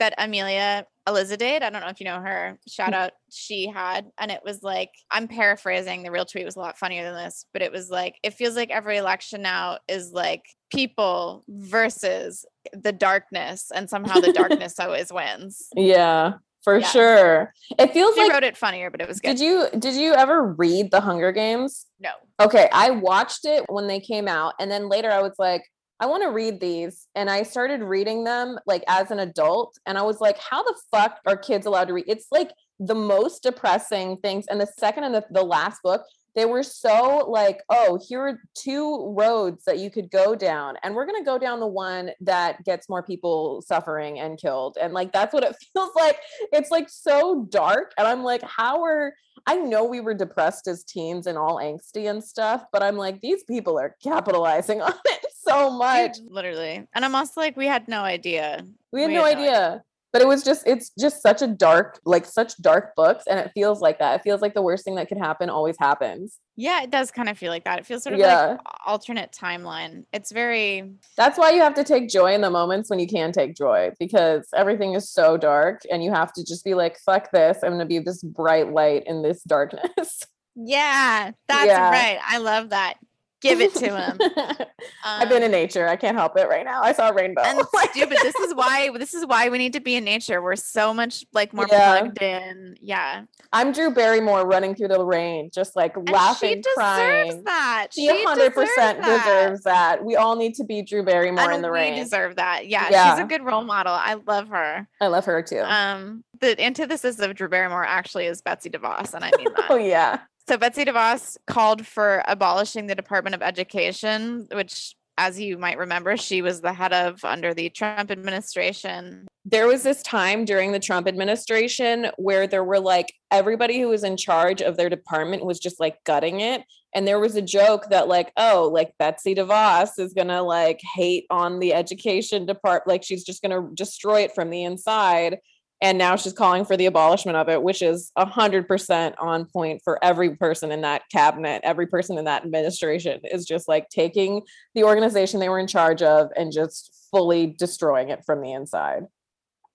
[SPEAKER 1] that Amelia Elizadade, I don't know if you know her, shout
[SPEAKER 2] Mm.
[SPEAKER 1] out she had, and it was like I'm paraphrasing. The real tweet was a lot funnier than this, but it was like it feels like every election now is like people versus the darkness, and somehow the darkness always wins.
[SPEAKER 2] yeah, for
[SPEAKER 1] Yeah.
[SPEAKER 2] sure. It feels
[SPEAKER 1] She
[SPEAKER 2] like
[SPEAKER 1] wrote it funnier, but it was good.
[SPEAKER 2] did you did you ever read The Hunger Games?
[SPEAKER 1] no.
[SPEAKER 2] Okay, I watched it when they came out, and then later I was like, I want to read these, and I started reading them like as an adult, and I was like, how the fuck are kids allowed to read? It's like the most depressing things. And the second and the, the last book, they were so like, oh, here are two roads that you could go down, and we're gonna go down the one that gets more people suffering and killed, and like that's what it feels like. It's like so dark, and I'm like, how are I know we were depressed as teens and all angsty and stuff, but I'm like, these people are capitalizing on it so much.
[SPEAKER 1] Literally. And I'm also like, we had no idea.
[SPEAKER 2] We had
[SPEAKER 1] we
[SPEAKER 2] no
[SPEAKER 1] had no
[SPEAKER 2] idea. But it was just it's just such a dark like such dark books and it feels like that. It feels like the worst thing that could happen always happens.
[SPEAKER 1] Yeah it does kind of feel like that. It feels sort of yeah. like alternate timeline. It's very
[SPEAKER 2] that's why you have to take joy in the moments when you can take joy because everything is so dark and you have to just be like fuck this i'm gonna be this bright light in this darkness.
[SPEAKER 1] Yeah that's yeah. right. I love that give it to him. Um,
[SPEAKER 2] I've been in um, nature. I can't help it right now. I saw a rainbow.
[SPEAKER 1] And stupid. This is why this is why we need to be in nature. We're so much like more yeah. plugged in. Yeah.
[SPEAKER 2] I'm Drew Barrymore running through the rain, just like and laughing, she crying.
[SPEAKER 1] That
[SPEAKER 2] she 100 percent deserves that. We all need to be Drew Barrymore in the rain.
[SPEAKER 1] Deserve that. Yeah, yeah, she's a good role model. I love her.
[SPEAKER 2] I love her too.
[SPEAKER 1] Um, the antithesis of Drew Barrymore actually is Betsy DeVos, and I mean that.
[SPEAKER 2] oh yeah.
[SPEAKER 1] So Betsy DeVos called for abolishing the Department of Education, which as you might remember, she was the head of under the Trump administration.
[SPEAKER 2] There was this time during the Trump administration where there were like everybody who was in charge of their department was just like gutting it. And there was a joke that, like, oh, like Betsy DeVos is gonna like hate on the education department, like she's just gonna destroy it from the inside and now she's calling for the abolishment of it which is 100% on point for every person in that cabinet every person in that administration is just like taking the organization they were in charge of and just fully destroying it from the inside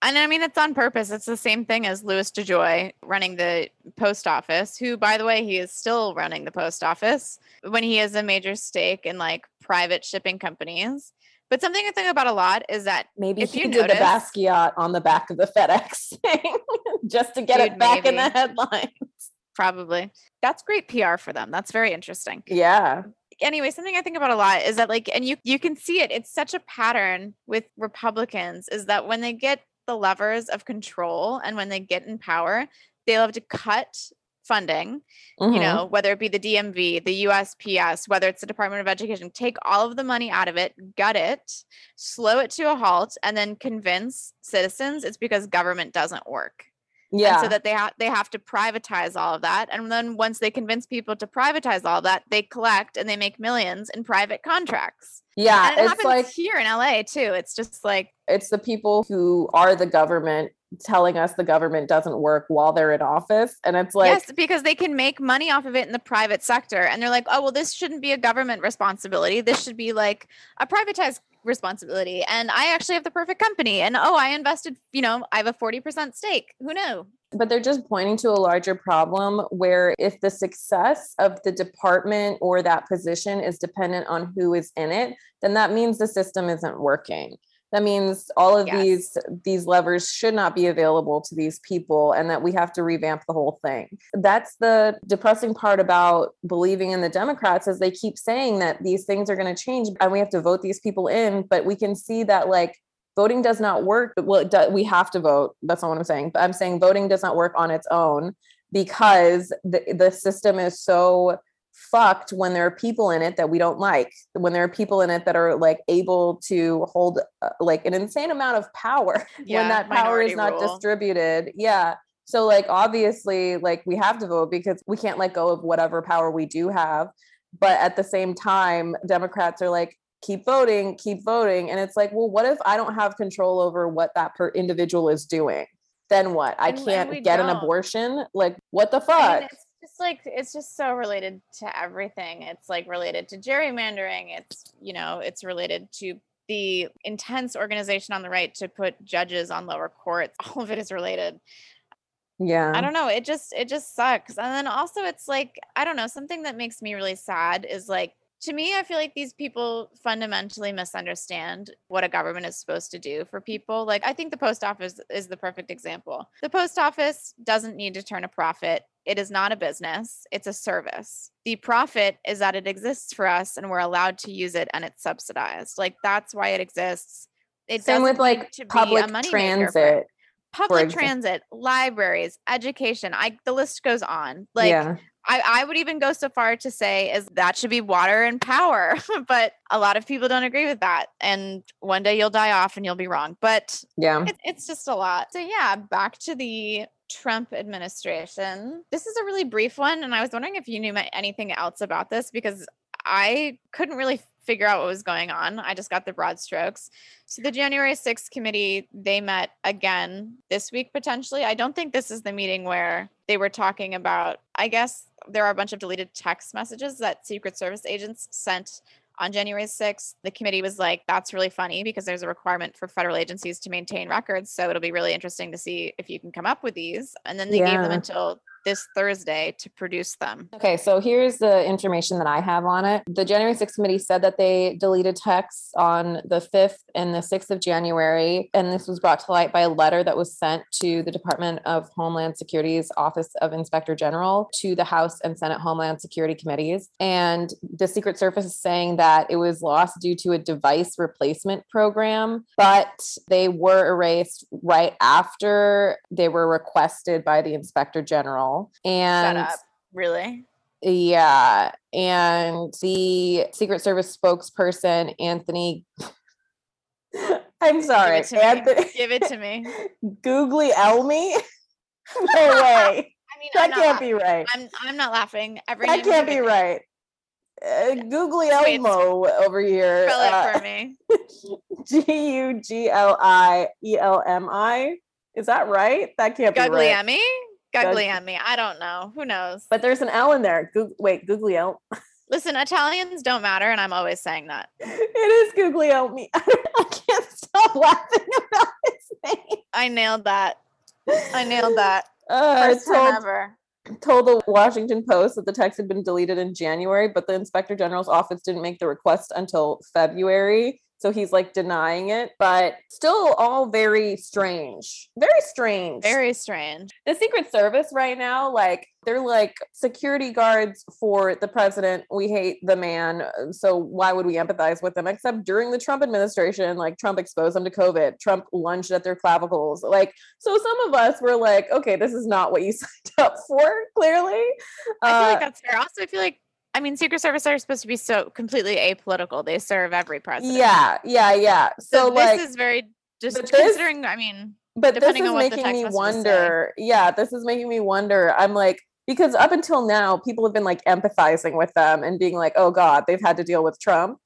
[SPEAKER 1] and I mean, it's on purpose. It's the same thing as Louis DeJoy running the post office, who, by the way, he is still running the post office when he has a major stake in like private shipping companies. But something I think about a lot is that
[SPEAKER 2] maybe if you did notice, the Basquiat on the back of the FedEx thing just to get dude, it back maybe. in the headlines.
[SPEAKER 1] Probably. That's great PR for them. That's very interesting.
[SPEAKER 2] Yeah.
[SPEAKER 1] Anyway, something I think about a lot is that like and you you can see it. It's such a pattern with Republicans is that when they get the levers of control and when they get in power, they love to cut funding, mm-hmm. you know, whether it be the DMV, the USPS, whether it's the Department of Education, take all of the money out of it, gut it, slow it to a halt, and then convince citizens it's because government doesn't work. Yeah. And so that they have they have to privatize all of that. And then once they convince people to privatize all that, they collect and they make millions in private contracts.
[SPEAKER 2] Yeah.
[SPEAKER 1] And it happens like here in LA too. It's just like
[SPEAKER 2] it's the people who are the government telling us the government doesn't work while they're in office and it's like yes
[SPEAKER 1] because they can make money off of it in the private sector and they're like oh well this shouldn't be a government responsibility. This should be like a privatized responsibility and i actually have the perfect company and oh i invested you know i have a 40% stake. Who knew?
[SPEAKER 2] But they're just pointing to a larger problem where if the success of the department or that position is dependent on who is in it then that means the system isn't working that means all of yes. these these levers should not be available to these people and that we have to revamp the whole thing that's the depressing part about believing in the democrats is they keep saying that these things are going to change and we have to vote these people in but we can see that like voting does not work well do, we have to vote that's not what i'm saying but i'm saying voting does not work on its own because the, the system is so fucked when there are people in it that we don't like when there are people in it that are like able to hold uh, like an insane amount of power yeah, when that power is not rule. distributed. Yeah. So like obviously like we have to vote because we can't let go of whatever power we do have. But at the same time democrats are like keep voting keep voting. And it's like well what if i don't have control over what that per individual is doing? Then what? I can't get don't. an abortion? Like what the fuck
[SPEAKER 1] just like it's just so related to everything. It's like related to gerrymandering. It's you know, it's related to the intense organization on the right to put judges on lower courts. All of it is related.
[SPEAKER 2] Yeah.
[SPEAKER 1] I don't know. It just it just sucks. And then also it's like, I don't know, something that makes me really sad is like to me, I feel like these people fundamentally misunderstand what a government is supposed to do for people. Like, I think the post office is the perfect example. The post office doesn't need to turn a profit. It is not a business, it's a service. The profit is that it exists for us and we're allowed to use it and it's subsidized. Like, that's why it exists.
[SPEAKER 2] It Same with like public transit.
[SPEAKER 1] Public transit, libraries, education. I the list goes on. Like yeah. I, I would even go so far to say is that should be water and power, but a lot of people don't agree with that. And one day you'll die off and you'll be wrong. But
[SPEAKER 2] yeah,
[SPEAKER 1] it, it's just a lot. So yeah, back to the Trump administration. This is a really brief one, and I was wondering if you knew anything else about this because I couldn't really figure out what was going on. I just got the broad strokes. So the January 6th committee, they met again this week potentially. I don't think this is the meeting where they were talking about, I guess there are a bunch of deleted text messages that Secret Service agents sent on January 6th. The committee was like, that's really funny because there's a requirement for federal agencies to maintain records. So it'll be really interesting to see if you can come up with these. And then they gave them until this Thursday to produce them.
[SPEAKER 2] Okay, so here's the information that I have on it. The January 6th committee said that they deleted texts on the 5th and the 6th of January. And this was brought to light by a letter that was sent to the Department of Homeland Security's Office of Inspector General to the House and Senate Homeland Security committees. And the Secret Service is saying that it was lost due to a device replacement program, but they were erased right after they were requested by the Inspector General. And
[SPEAKER 1] Shut up. Really?
[SPEAKER 2] yeah. And the Secret Service spokesperson, Anthony. I'm sorry.
[SPEAKER 1] Give it to me.
[SPEAKER 2] Anthony
[SPEAKER 1] Give it to me.
[SPEAKER 2] Googly Elmy? no way.
[SPEAKER 1] I mean,
[SPEAKER 2] That can't be right.
[SPEAKER 1] I'm I'm not laughing. Every
[SPEAKER 2] That can't be right. Uh, Googly Elmo over here.
[SPEAKER 1] Spell it
[SPEAKER 2] uh,
[SPEAKER 1] for me.
[SPEAKER 2] G U G L I E L M I. Is that right? That can't be right.
[SPEAKER 1] Guglielmi?
[SPEAKER 2] Gug-
[SPEAKER 1] Guglielmi. I don't know. Who knows?
[SPEAKER 2] But there's an L in there. Goog- wait, Googly El.
[SPEAKER 1] Listen, Italians don't matter, and I'm always saying that.
[SPEAKER 2] It is Googly Elmy. I can't stop laughing about his name.
[SPEAKER 1] I nailed that. I nailed that.
[SPEAKER 2] Uh,
[SPEAKER 1] First time ever.
[SPEAKER 2] told the Washington Post that the text had been deleted in January, but the inspector general's office didn't make the request until February. So he's like denying it, but still all very strange. Very strange.
[SPEAKER 1] Very strange.
[SPEAKER 2] the Secret Service right now, like they're like security guards for the president. We hate the man. uh, So why would we empathize with them? Except during the Trump administration, like Trump exposed them to COVID. Trump lunged at their clavicles. Like, so some of us were like, okay, this is not what you signed up for, clearly.
[SPEAKER 1] I feel
[SPEAKER 2] Uh,
[SPEAKER 1] like that's fair. Also, I feel like I mean, Secret Service are supposed to be so completely apolitical. They serve every president.
[SPEAKER 2] yeah, yeah, yeah.
[SPEAKER 1] So,
[SPEAKER 2] So,
[SPEAKER 1] this
[SPEAKER 2] like,
[SPEAKER 1] is very just
[SPEAKER 2] but this-
[SPEAKER 1] considering. I mean,
[SPEAKER 2] but this is
[SPEAKER 1] on
[SPEAKER 2] making me wonder yeah this is making me wonder i'm like because up until now people have been like empathizing with them and being like oh god they've had to deal with trump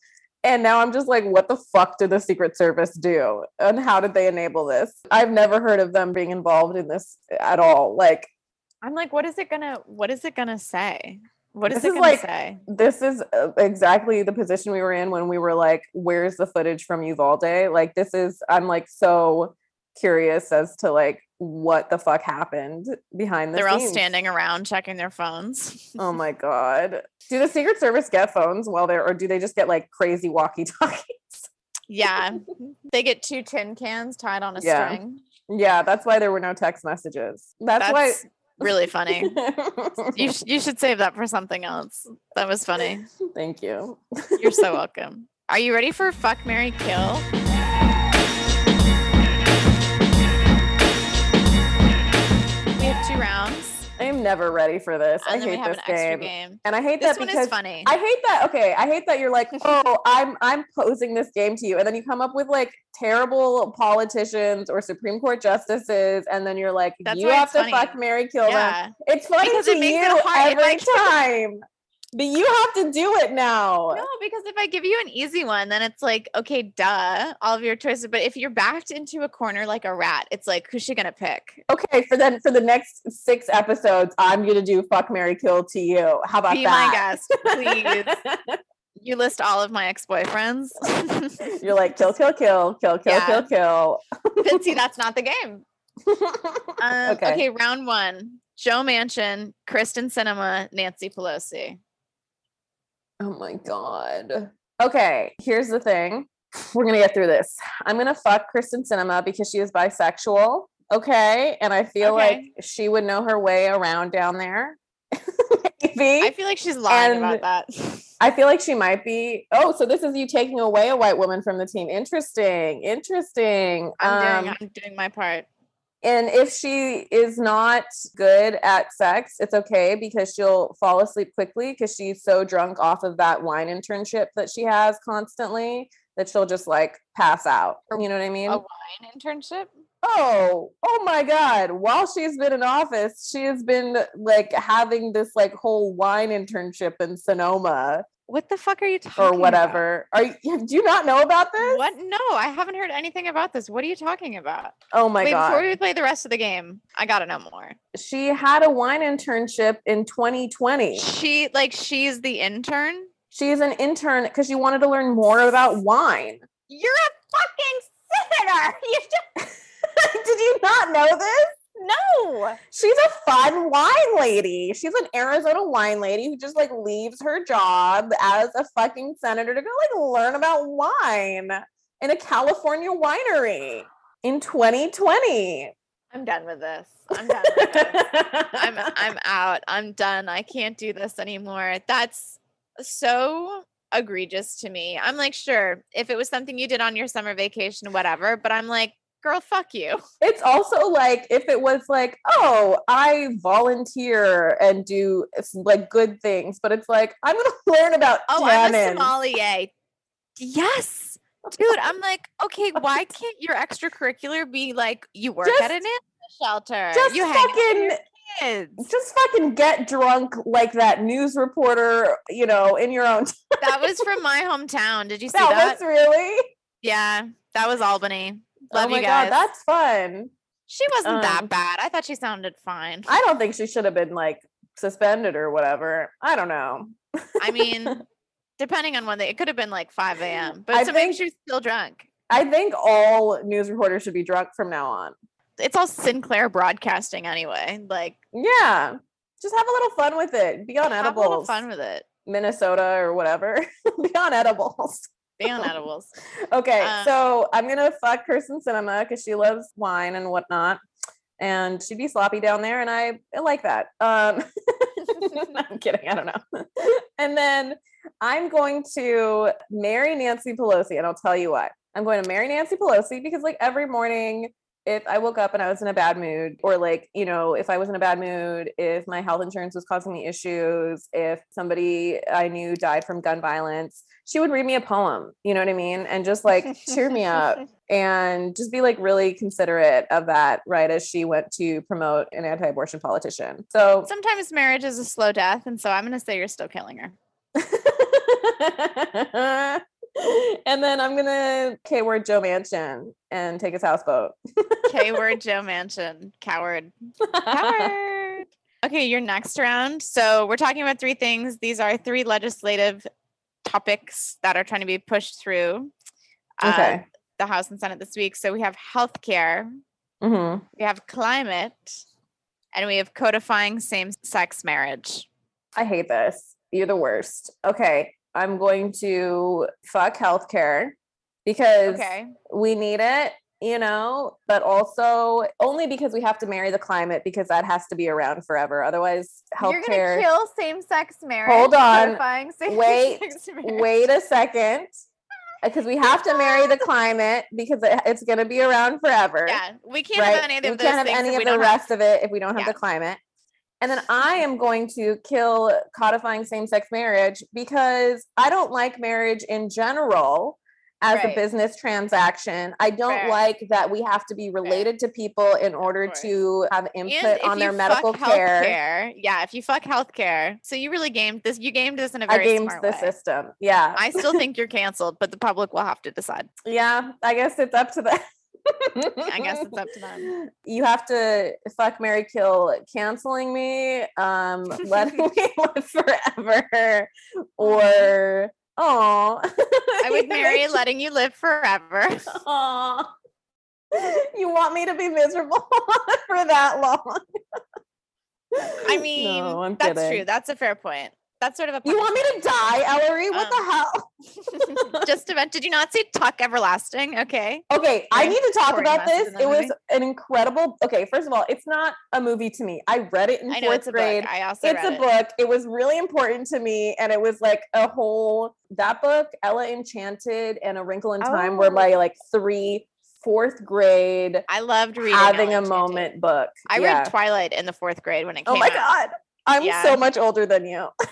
[SPEAKER 2] and now i'm just like what the fuck did the secret service do and how did they enable this i've never heard of them being involved in this at all like
[SPEAKER 1] I'm like, what is it gonna? What is it gonna say? What is
[SPEAKER 2] This
[SPEAKER 1] it
[SPEAKER 2] is like-
[SPEAKER 1] say?
[SPEAKER 2] this is uh, exactly the position we were in when we were like where's the footage from uvalde like this is i'm like so curious as to like what the fuck happened behind the
[SPEAKER 1] They're all standing around checking their phones.
[SPEAKER 2] Oh my god. Do the Secret Service get phones while they're or do they just get like crazy walkie-talkies?
[SPEAKER 1] yeah, they get two tin cans tied on a
[SPEAKER 2] Yeah.
[SPEAKER 1] string.
[SPEAKER 2] Yeah, that's why there were no text messages. That's,
[SPEAKER 1] That's really funny. You sh- you should save that for something else. That was funny.
[SPEAKER 2] Thank you.
[SPEAKER 1] You're so welcome. Are you ready for fuck Mary Kill? We have two rounds,
[SPEAKER 2] never ready for this.
[SPEAKER 1] and
[SPEAKER 2] I hate this game.
[SPEAKER 1] game.
[SPEAKER 2] And I hate
[SPEAKER 1] This
[SPEAKER 2] that
[SPEAKER 1] one
[SPEAKER 2] because
[SPEAKER 1] is funny.
[SPEAKER 2] I hate that. Okay, I hate that you're like, oh, I'm I'm posing this game to you, and then you come up with like terrible politicians or Supreme Court justices, and then you're like,
[SPEAKER 1] That's
[SPEAKER 2] you have to
[SPEAKER 1] funny.
[SPEAKER 2] fuck, Mary, kill them. It's funny
[SPEAKER 1] Because
[SPEAKER 2] to
[SPEAKER 1] it makes it
[SPEAKER 2] you
[SPEAKER 1] hard.
[SPEAKER 2] Every time, but you have to do it now.
[SPEAKER 1] no, because if I give you an easy one, then it's like, okay, duh, all of your choices. But if you're backed into a corner like a rat, it's like, who's she gonna pick?
[SPEAKER 2] Okay, for then for the next six episodes, I'm gonna do fuck Mary Kill to you. How about that?
[SPEAKER 1] Be my guest, please. You list all of my ex-boyfriends.
[SPEAKER 2] You're like kill, kill, kill, kill, kill,
[SPEAKER 1] Yeah.
[SPEAKER 2] kill, kill.
[SPEAKER 1] But that's not the game. Um,
[SPEAKER 2] Okay.
[SPEAKER 1] okay. round one. Joe Manchin, Kyrsten Sinema, Nancy Pelosi.
[SPEAKER 2] Oh my god. Okay, here's the thing. We're gonna get through this. I'm gonna fuck Kyrsten Sinema because she is bisexual. Okay, and I feel like she would know her way around down there. Maybe.
[SPEAKER 1] I feel like she's lying
[SPEAKER 2] And-
[SPEAKER 1] about that.
[SPEAKER 2] I feel like she might be. Oh, so this is you taking away a white woman from the team. Interesting. Interesting.
[SPEAKER 1] I'm doing
[SPEAKER 2] Um,
[SPEAKER 1] I'm doing my part.
[SPEAKER 2] And if she is not good at sex, it's okay because she'll fall asleep quickly because she's so drunk off of that wine internship that she has constantly that she'll just like pass out. You know what I mean?
[SPEAKER 1] A wine internship?
[SPEAKER 2] oh oh my god while she's been in office she has been like having this like whole wine internship in sonoma
[SPEAKER 1] What the fuck are you talking
[SPEAKER 2] or
[SPEAKER 1] about?
[SPEAKER 2] whatever. Are you, do you not know about this?
[SPEAKER 1] What? No, I haven't heard anything about this. What are you talking about?
[SPEAKER 2] Oh my
[SPEAKER 1] Wait,
[SPEAKER 2] god.
[SPEAKER 1] before we play the rest of the game, I gotta know more.
[SPEAKER 2] she had a wine internship in 2020.
[SPEAKER 1] She like she's the intern.
[SPEAKER 2] She's an intern because she wanted to learn more about wine.
[SPEAKER 1] You're a fucking senator. You just
[SPEAKER 2] Did you not know this?
[SPEAKER 1] No.
[SPEAKER 2] She's a fun wine lady. She's an Arizona wine lady who just like leaves her job as a fucking senator to go like learn about wine in a California winery in 2020.
[SPEAKER 1] I'm done with this. I'm done. With this. I'm I'm out. I'm done. I can't do this anymore. That's so egregious to me. I'm like, sure, if it was something you did on your summer vacation, whatever. But I'm like, girl, fuck you.
[SPEAKER 2] it's also like if it was like, oh, I volunteer and do like good things, but it's like I'm gonna learn about
[SPEAKER 1] Oh, I'm a sommelier. Yes. Dude, I'm like, okay, why can't your extracurricular be like you work at an
[SPEAKER 2] Just-
[SPEAKER 1] animal shelter?
[SPEAKER 2] Just
[SPEAKER 1] you hang out with
[SPEAKER 2] fucking
[SPEAKER 1] kids.
[SPEAKER 2] just fucking get drunk like that news reporter, you know, in your own.
[SPEAKER 1] That was from my hometown. Did you see
[SPEAKER 2] that
[SPEAKER 1] that?
[SPEAKER 2] was really.
[SPEAKER 1] Yeah, that was Albany. Love
[SPEAKER 2] oh my god, that's fun.
[SPEAKER 1] she wasn't
[SPEAKER 2] um,
[SPEAKER 1] that bad. I thought she sounded fine.
[SPEAKER 2] I don't think she should have been like suspended or whatever. I don't know.
[SPEAKER 1] I mean, depending on when they, it could have been like 5 a.m. But
[SPEAKER 2] I
[SPEAKER 1] so
[SPEAKER 2] think-
[SPEAKER 1] she was still drunk.
[SPEAKER 2] I think all news reporters should be drunk from now on.
[SPEAKER 1] It's all Sinclair broadcasting anyway. Like,
[SPEAKER 2] Yeah. Just have a little fun with it. Be on edibles.
[SPEAKER 1] have a little fun with it.
[SPEAKER 2] Minnesota or whatever. Be on edibles.
[SPEAKER 1] Be on edibles.
[SPEAKER 2] Okay,
[SPEAKER 1] Um,
[SPEAKER 2] so I'm gonna fuck Kyrsten Sinema because she loves wine and whatnot, and she'd be sloppy down there, and I, I like that. Um, I'm kidding, I don't know. and then I'm going to marry Nancy Pelosi, and I'll tell you why. I'm going to marry Nancy Pelosi because, like, every morning, if I woke up and I was in a bad mood, or like, you know, if I was in a bad mood, if my health insurance was causing me issues, if somebody I knew died from gun violence, she would read me a poem, you know what I mean? And just like cheer me up and just be like really considerate of that, right? As she went to promote an anti abortion politician. So,
[SPEAKER 1] Sometimes marriage is a slow death. And so I'm going to say you're still killing her.
[SPEAKER 2] and then I'm gonna K word Joe Manchin and take his houseboat.
[SPEAKER 1] K word Joe Manchin, Coward. Coward. Okay, your next round. So we're talking about three things. These are three legislative topics that are trying to be pushed through uh,
[SPEAKER 2] Okay.
[SPEAKER 1] the House and Senate this week. So we have healthcare,
[SPEAKER 2] hmm
[SPEAKER 1] we have climate, and we have codifying same-sex marriage.
[SPEAKER 2] I hate this. You're the worst. Okay. I'm going to fuck healthcare because
[SPEAKER 1] Okay.
[SPEAKER 2] we need it, you know, but also only because we have to marry the climate because that has to be around forever. Otherwise, healthcare.
[SPEAKER 1] You're gonna kill same-sex marriage.
[SPEAKER 2] Hold on. Wait.
[SPEAKER 1] marriage.
[SPEAKER 2] Wait a second. Because we have to marry the climate because it's going to be around forever.
[SPEAKER 1] Yeah, we can't
[SPEAKER 2] right?
[SPEAKER 1] have any of
[SPEAKER 2] we
[SPEAKER 1] those
[SPEAKER 2] can't have any of the
[SPEAKER 1] don't have-
[SPEAKER 2] rest of it if we don't have
[SPEAKER 1] Yeah.
[SPEAKER 2] the climate. And then I am going to kill codifying same sex marriage because I don't like marriage in general as
[SPEAKER 1] Right.
[SPEAKER 2] a business transaction. I don't
[SPEAKER 1] Fair.
[SPEAKER 2] like that we have to be related to people in order to have input on their medical care.
[SPEAKER 1] healthcare- yeah. If you fuck healthcare, so you really gamed this. You gamed this in a very
[SPEAKER 2] I
[SPEAKER 1] gamed
[SPEAKER 2] the
[SPEAKER 1] way.
[SPEAKER 2] system. Yeah.
[SPEAKER 1] I still think you're canceled, but the public will have to decide.
[SPEAKER 2] yeah. I guess it's up to them.
[SPEAKER 1] I guess it's up to them.
[SPEAKER 2] You have to fuck Mary Kill canceling me, um, letting me live forever, or oh
[SPEAKER 1] I would marry letting you live forever.
[SPEAKER 2] Aw. You want me to be miserable for that long?
[SPEAKER 1] I mean,
[SPEAKER 2] No,
[SPEAKER 1] that's true. That's a fair point. That's sort of a.
[SPEAKER 2] You want me to die, Ellory? What
[SPEAKER 1] Um,
[SPEAKER 2] the hell?
[SPEAKER 1] Just about. Did you not see Tuck Everlasting? Okay.
[SPEAKER 2] Okay, I need to talk about this. It was an incredible. Okay, first of all, it's not a movie to me. I read it in
[SPEAKER 1] I know
[SPEAKER 2] fourth grade.
[SPEAKER 1] I also
[SPEAKER 2] It's a
[SPEAKER 1] it.
[SPEAKER 2] book. It was really important to me, and it was like a whole that book, Ella Enchanted, and A Wrinkle in Time were
[SPEAKER 1] Oh.
[SPEAKER 2] my like three fourth grade
[SPEAKER 1] I loved reading.
[SPEAKER 2] having
[SPEAKER 1] Ella
[SPEAKER 2] a moment book.
[SPEAKER 1] I
[SPEAKER 2] yeah.
[SPEAKER 1] read Twilight in the fourth grade when it came out.
[SPEAKER 2] Oh my
[SPEAKER 1] out.
[SPEAKER 2] god, I'm
[SPEAKER 1] Yeah.
[SPEAKER 2] so much older than you.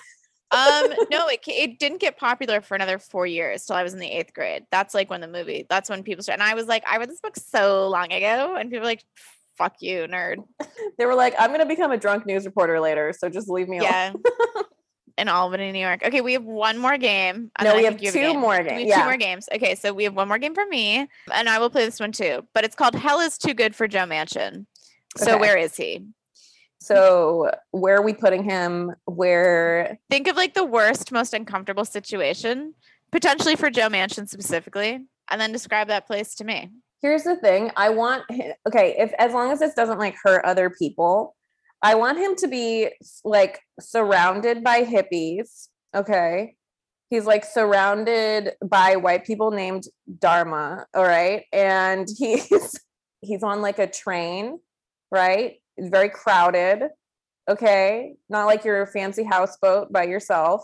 [SPEAKER 1] um no it, it didn't get popular for another four years till i was in the eighth grade that's like when the movie that's when people started and i was like i read this book so long ago and people were like fuck you nerd
[SPEAKER 2] They were like, "I'm gonna become a drunk news reporter later, so just leave me alone."
[SPEAKER 1] yeah in Albany, New York. Okay, we have one more game.
[SPEAKER 2] No, we have
[SPEAKER 1] think
[SPEAKER 2] two
[SPEAKER 1] game.
[SPEAKER 2] more
[SPEAKER 1] We
[SPEAKER 2] games.
[SPEAKER 1] have
[SPEAKER 2] Yeah.
[SPEAKER 1] two more games. Okay, so we have one more game for me, and I will play this one too. But it's called Hell is Too Good for Joe Manchin. So
[SPEAKER 2] Okay.
[SPEAKER 1] where is he?
[SPEAKER 2] So where are we putting him? Where
[SPEAKER 1] Think of like the worst, most uncomfortable situation, potentially for Joe Manchin specifically, and then describe that place to me.
[SPEAKER 2] here's the thing. I want okay, if as long as this doesn't like hurt other people, I want him to be like surrounded by hippies. Okay. He's like surrounded by white people named Dharma. All right. And he's he's on like a train, right? Very crowded. Okay. Not like your fancy houseboat by yourself.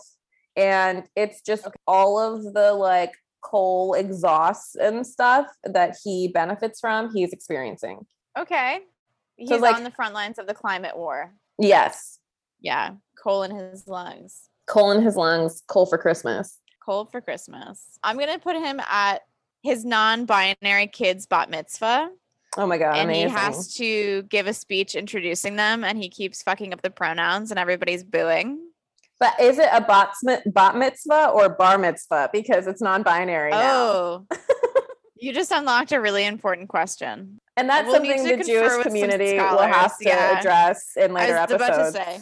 [SPEAKER 2] And it's just all of the like coal exhausts and stuff that he benefits from, he's experiencing.
[SPEAKER 1] Okay. He's
[SPEAKER 2] like-
[SPEAKER 1] on the front lines of the climate war.
[SPEAKER 2] Yes.
[SPEAKER 1] Yeah. Coal in his lungs.
[SPEAKER 2] Coal in his lungs, coal for Christmas.
[SPEAKER 1] Coal for Christmas. I'm gonna put him at his non-binary kid's bat mitzvah,
[SPEAKER 2] Oh my god,
[SPEAKER 1] and
[SPEAKER 2] amazing.
[SPEAKER 1] he has to give a speech introducing them, and he keeps fucking up the pronouns, and everybody's booing.
[SPEAKER 2] but is it a bat, bat mitzvah or bar mitzvah? Because it's non-binary now.
[SPEAKER 1] Oh, you just unlocked a really important question.
[SPEAKER 2] And that's
[SPEAKER 1] We'll
[SPEAKER 2] something the Jewish community will have to
[SPEAKER 1] yeah.
[SPEAKER 2] address in
[SPEAKER 1] I
[SPEAKER 2] later
[SPEAKER 1] was about to
[SPEAKER 2] episodes.
[SPEAKER 1] say.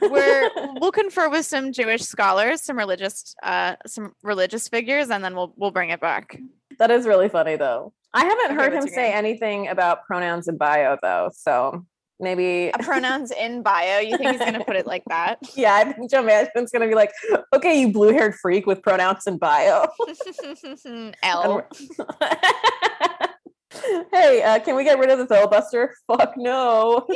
[SPEAKER 1] We're we'll confer with some Jewish scholars, some religious uh some religious figures, and then we'll we'll bring it back.
[SPEAKER 2] That is really funny though. I haven't
[SPEAKER 1] Okay,
[SPEAKER 2] heard him say
[SPEAKER 1] game?
[SPEAKER 2] anything about pronouns in bio though. So maybe
[SPEAKER 1] Uh, pronouns in bio. You think he's gonna put it like that?
[SPEAKER 2] yeah, I think Joe Manchin's gonna be like, okay, you blue-haired freak with pronouns in bio.
[SPEAKER 1] L.
[SPEAKER 2] hey, uh, can we get rid of the filibuster? Fuck no.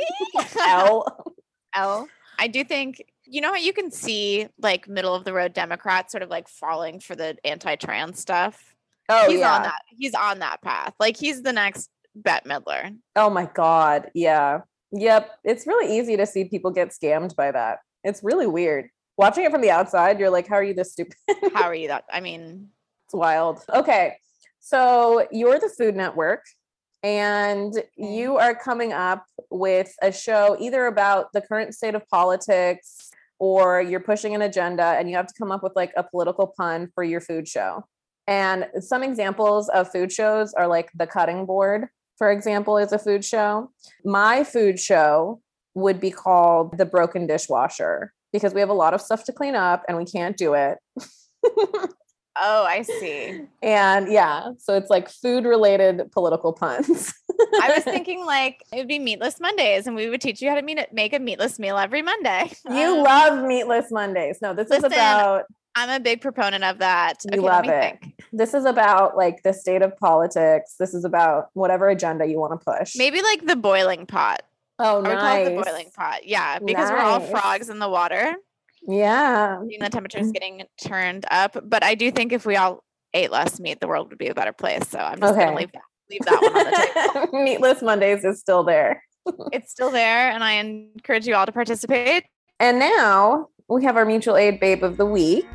[SPEAKER 2] L.
[SPEAKER 1] L. I do think you know how you can see like middle of the road Democrats sort of like falling for the anti-trans stuff.
[SPEAKER 2] Oh
[SPEAKER 1] he's
[SPEAKER 2] yeah.
[SPEAKER 1] on that. He's on that path. Like he's the next Bette Midler.
[SPEAKER 2] Oh my god. Yeah. Yep. It's really easy to see people get scammed by that. It's really weird. Watching it from the outside, you're like, how are you this stupid?
[SPEAKER 1] How are you that? I mean,
[SPEAKER 2] It's wild. Okay. So you're the Food Network and you mm. are coming up with a show either about the current state of politics or you're pushing an agenda and you have to come up with like a political pun for your food show. And some examples of food shows are like the cutting board, for example, is a food show. My food show would be called the broken dishwasher because we have a lot of stuff to clean up and we can't do it.
[SPEAKER 1] oh, I see.
[SPEAKER 2] And yeah, so it's like food related political puns.
[SPEAKER 1] I was thinking like it would be meatless Mondays, and we would teach you how to meet make a meatless meal every Monday.
[SPEAKER 2] you
[SPEAKER 1] Um,
[SPEAKER 2] love meatless Mondays. No, this
[SPEAKER 1] listen,
[SPEAKER 2] is about
[SPEAKER 1] I'm a big proponent of that.
[SPEAKER 2] You
[SPEAKER 1] let
[SPEAKER 2] love it.
[SPEAKER 1] think.
[SPEAKER 2] this is about like the state of politics. This is about whatever agenda you want to push.
[SPEAKER 1] Maybe like the boiling pot.
[SPEAKER 2] oh,
[SPEAKER 1] I would call it the boiling pot. Yeah, because we're all frogs in the water.
[SPEAKER 2] Yeah.
[SPEAKER 1] seeing the temperature is getting turned up. But I do think if we all ate less meat, the world would be a better place. So I'm just
[SPEAKER 2] Okay.
[SPEAKER 1] gonna leave that leave that one on the table.
[SPEAKER 2] Meatless Mondays is still there.
[SPEAKER 1] it's still there, and I encourage you all to participate.
[SPEAKER 2] And now we have our mutual aid babe of the week.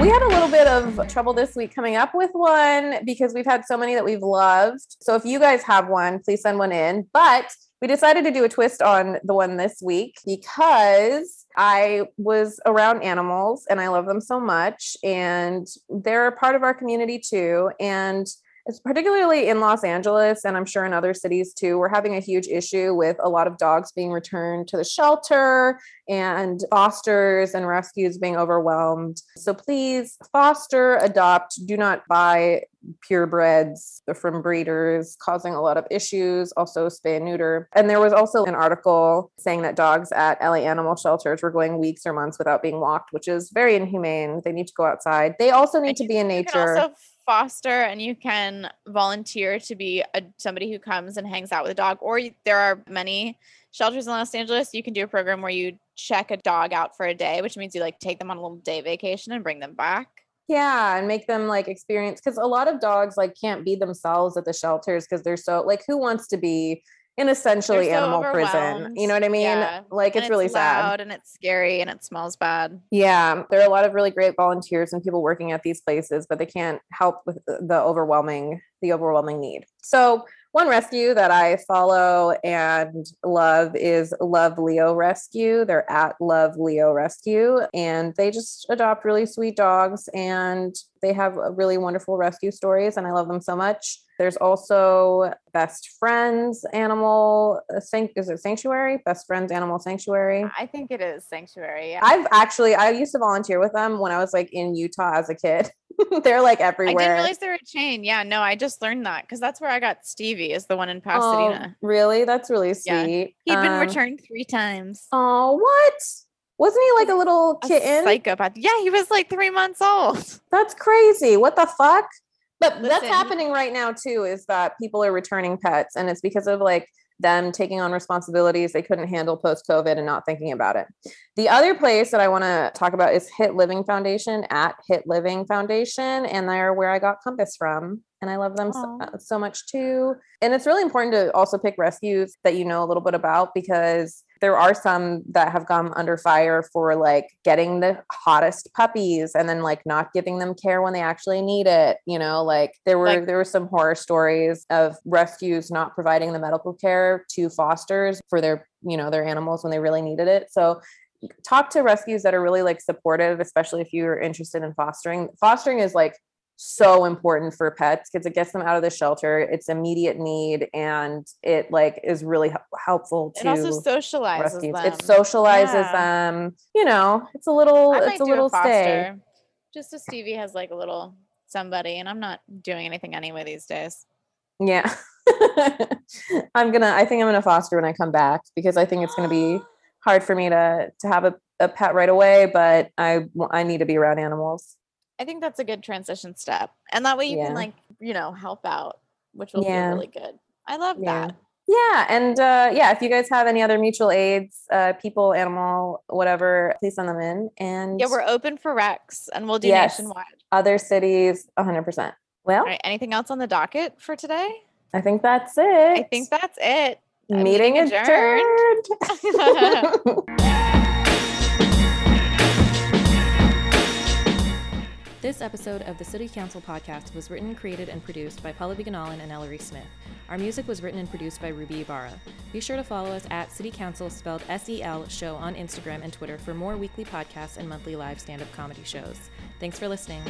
[SPEAKER 2] We had a little bit of trouble this week coming up with one because we've had so many that we've loved. So if you guys have one, please send one in. But we decided to do a twist on the one this week because I was around animals and I love them so much. And they're a part of our community too. And it's particularly in Los Angeles, and I'm sure in other cities too, we're having a huge issue with a lot of dogs being returned to the shelter and fosters and rescues being overwhelmed. So please foster, adopt, do not buy purebreds from breeders causing a lot of issues also spay and neuter. And there was also an article saying that dogs at la animal shelters were going weeks or months without being walked which is very inhumane. They need to go outside. They also need to be in nature
[SPEAKER 1] foster and you can volunteer to be a, somebody who comes and hangs out with a dog. Or there are many shelters in Los Angeles. You can do a program where you check a dog out for a day, which means you like take them on a little day vacation and bring them back.
[SPEAKER 2] Yeah, and make them like experience because a lot of dogs like can't be themselves at the shelters because they're so like who wants to be in essentially
[SPEAKER 1] so
[SPEAKER 2] animal prison. You know what I mean?
[SPEAKER 1] Yeah.
[SPEAKER 2] Like it's really sad.
[SPEAKER 1] and it's scary and it smells bad.
[SPEAKER 2] Yeah, there are a lot of really great volunteers and people working at these places, but they can't help with the- the overwhelming the overwhelming need. So, one rescue that I follow and love is Love Leo Rescue. They're at Love Leo Rescue and they just adopt really sweet dogs and they have uh, really wonderful rescue stories and I love them so much. There's also Best Friends Animal uh, is it Sanctuary? Best Friends Animal Sanctuary.
[SPEAKER 1] I think it is sanctuary. Yeah.
[SPEAKER 2] I've actually I used to volunteer with them when I was like in Utah as a kid. They're like everywhere.
[SPEAKER 1] I didn't realize they were a chain. Yeah, no, I just learned that because that's where I got Stevie. Is the one in
[SPEAKER 2] Oh,
[SPEAKER 1] Pasadena.
[SPEAKER 2] really? That's really
[SPEAKER 1] Yeah.
[SPEAKER 2] sweet.
[SPEAKER 1] He'd been
[SPEAKER 2] Um,
[SPEAKER 1] returned three times.
[SPEAKER 2] Oh, what? Wasn't he like a little
[SPEAKER 1] A
[SPEAKER 2] kitten?
[SPEAKER 1] psychopath. Yeah, he was like three months old.
[SPEAKER 2] That's crazy. What the fuck? But that's happening right now too, is that people are returning pets and it's because of like them taking on responsibilities they couldn't handle post COVID and not thinking about it. The other place that I want to talk about is Hit Living Foundation at Hit Living Foundation, and they're where I got Compass from. And I love them so, uh, so much too. And it's really important to also pick rescues that you know a little bit about because there are some that have gone under fire for like getting the hottest puppies and then like not giving them care when they actually need it. You know, like there were
[SPEAKER 1] Like-
[SPEAKER 2] there were some horror stories of rescues not providing the medical care to fosters for their you know their animals when they really needed it. So talk to rescues that are really like supportive, especially if you're interested in fostering. Fostering is like so important for pets because it gets them out of the shelter. It's immediate need and it like is really hel- helpful to
[SPEAKER 1] It also socializes
[SPEAKER 2] rescues.
[SPEAKER 1] them.
[SPEAKER 2] It socializes
[SPEAKER 1] Yeah.
[SPEAKER 2] them. You know, it's a little
[SPEAKER 1] I
[SPEAKER 2] it's a little stay.
[SPEAKER 1] foster, Just so Stevie has like a little somebody, and I'm not doing anything anyway these days.
[SPEAKER 2] Yeah. I'm gonna I think I'm gonna foster when I come back because I think it's gonna be hard for me to to have a, a pet right away, but I I need to be around animals.
[SPEAKER 1] I think that's a good transition step, and that way you
[SPEAKER 2] Yeah.
[SPEAKER 1] can like you know help out, which will
[SPEAKER 2] Yeah.
[SPEAKER 1] feel really good. I love
[SPEAKER 2] Yeah.
[SPEAKER 1] that.
[SPEAKER 2] Yeah, and uh, yeah, if you guys have any other mutual aids, uh, people, animal, whatever, please send them in. And
[SPEAKER 1] Yeah, we're open for Rex, and we'll do
[SPEAKER 2] Yes.
[SPEAKER 1] nationwide.
[SPEAKER 2] other cities, 100%. Well,
[SPEAKER 1] right. Anything else on the docket for today?
[SPEAKER 2] I think that's it.
[SPEAKER 1] I think that's it.
[SPEAKER 2] meeting,
[SPEAKER 1] meeting adjourned.
[SPEAKER 2] adjourned.
[SPEAKER 3] This episode of the City Counsel podcast was written, created, and produced by Pallavi Gunalan and Ellory Smith. Our music was written and produced by Ruby Ibarra. Be sure to follow us at City Counsel, spelled S E L, show on Instagram and Twitter for more weekly podcasts and monthly live stand up comedy shows. Thanks for listening.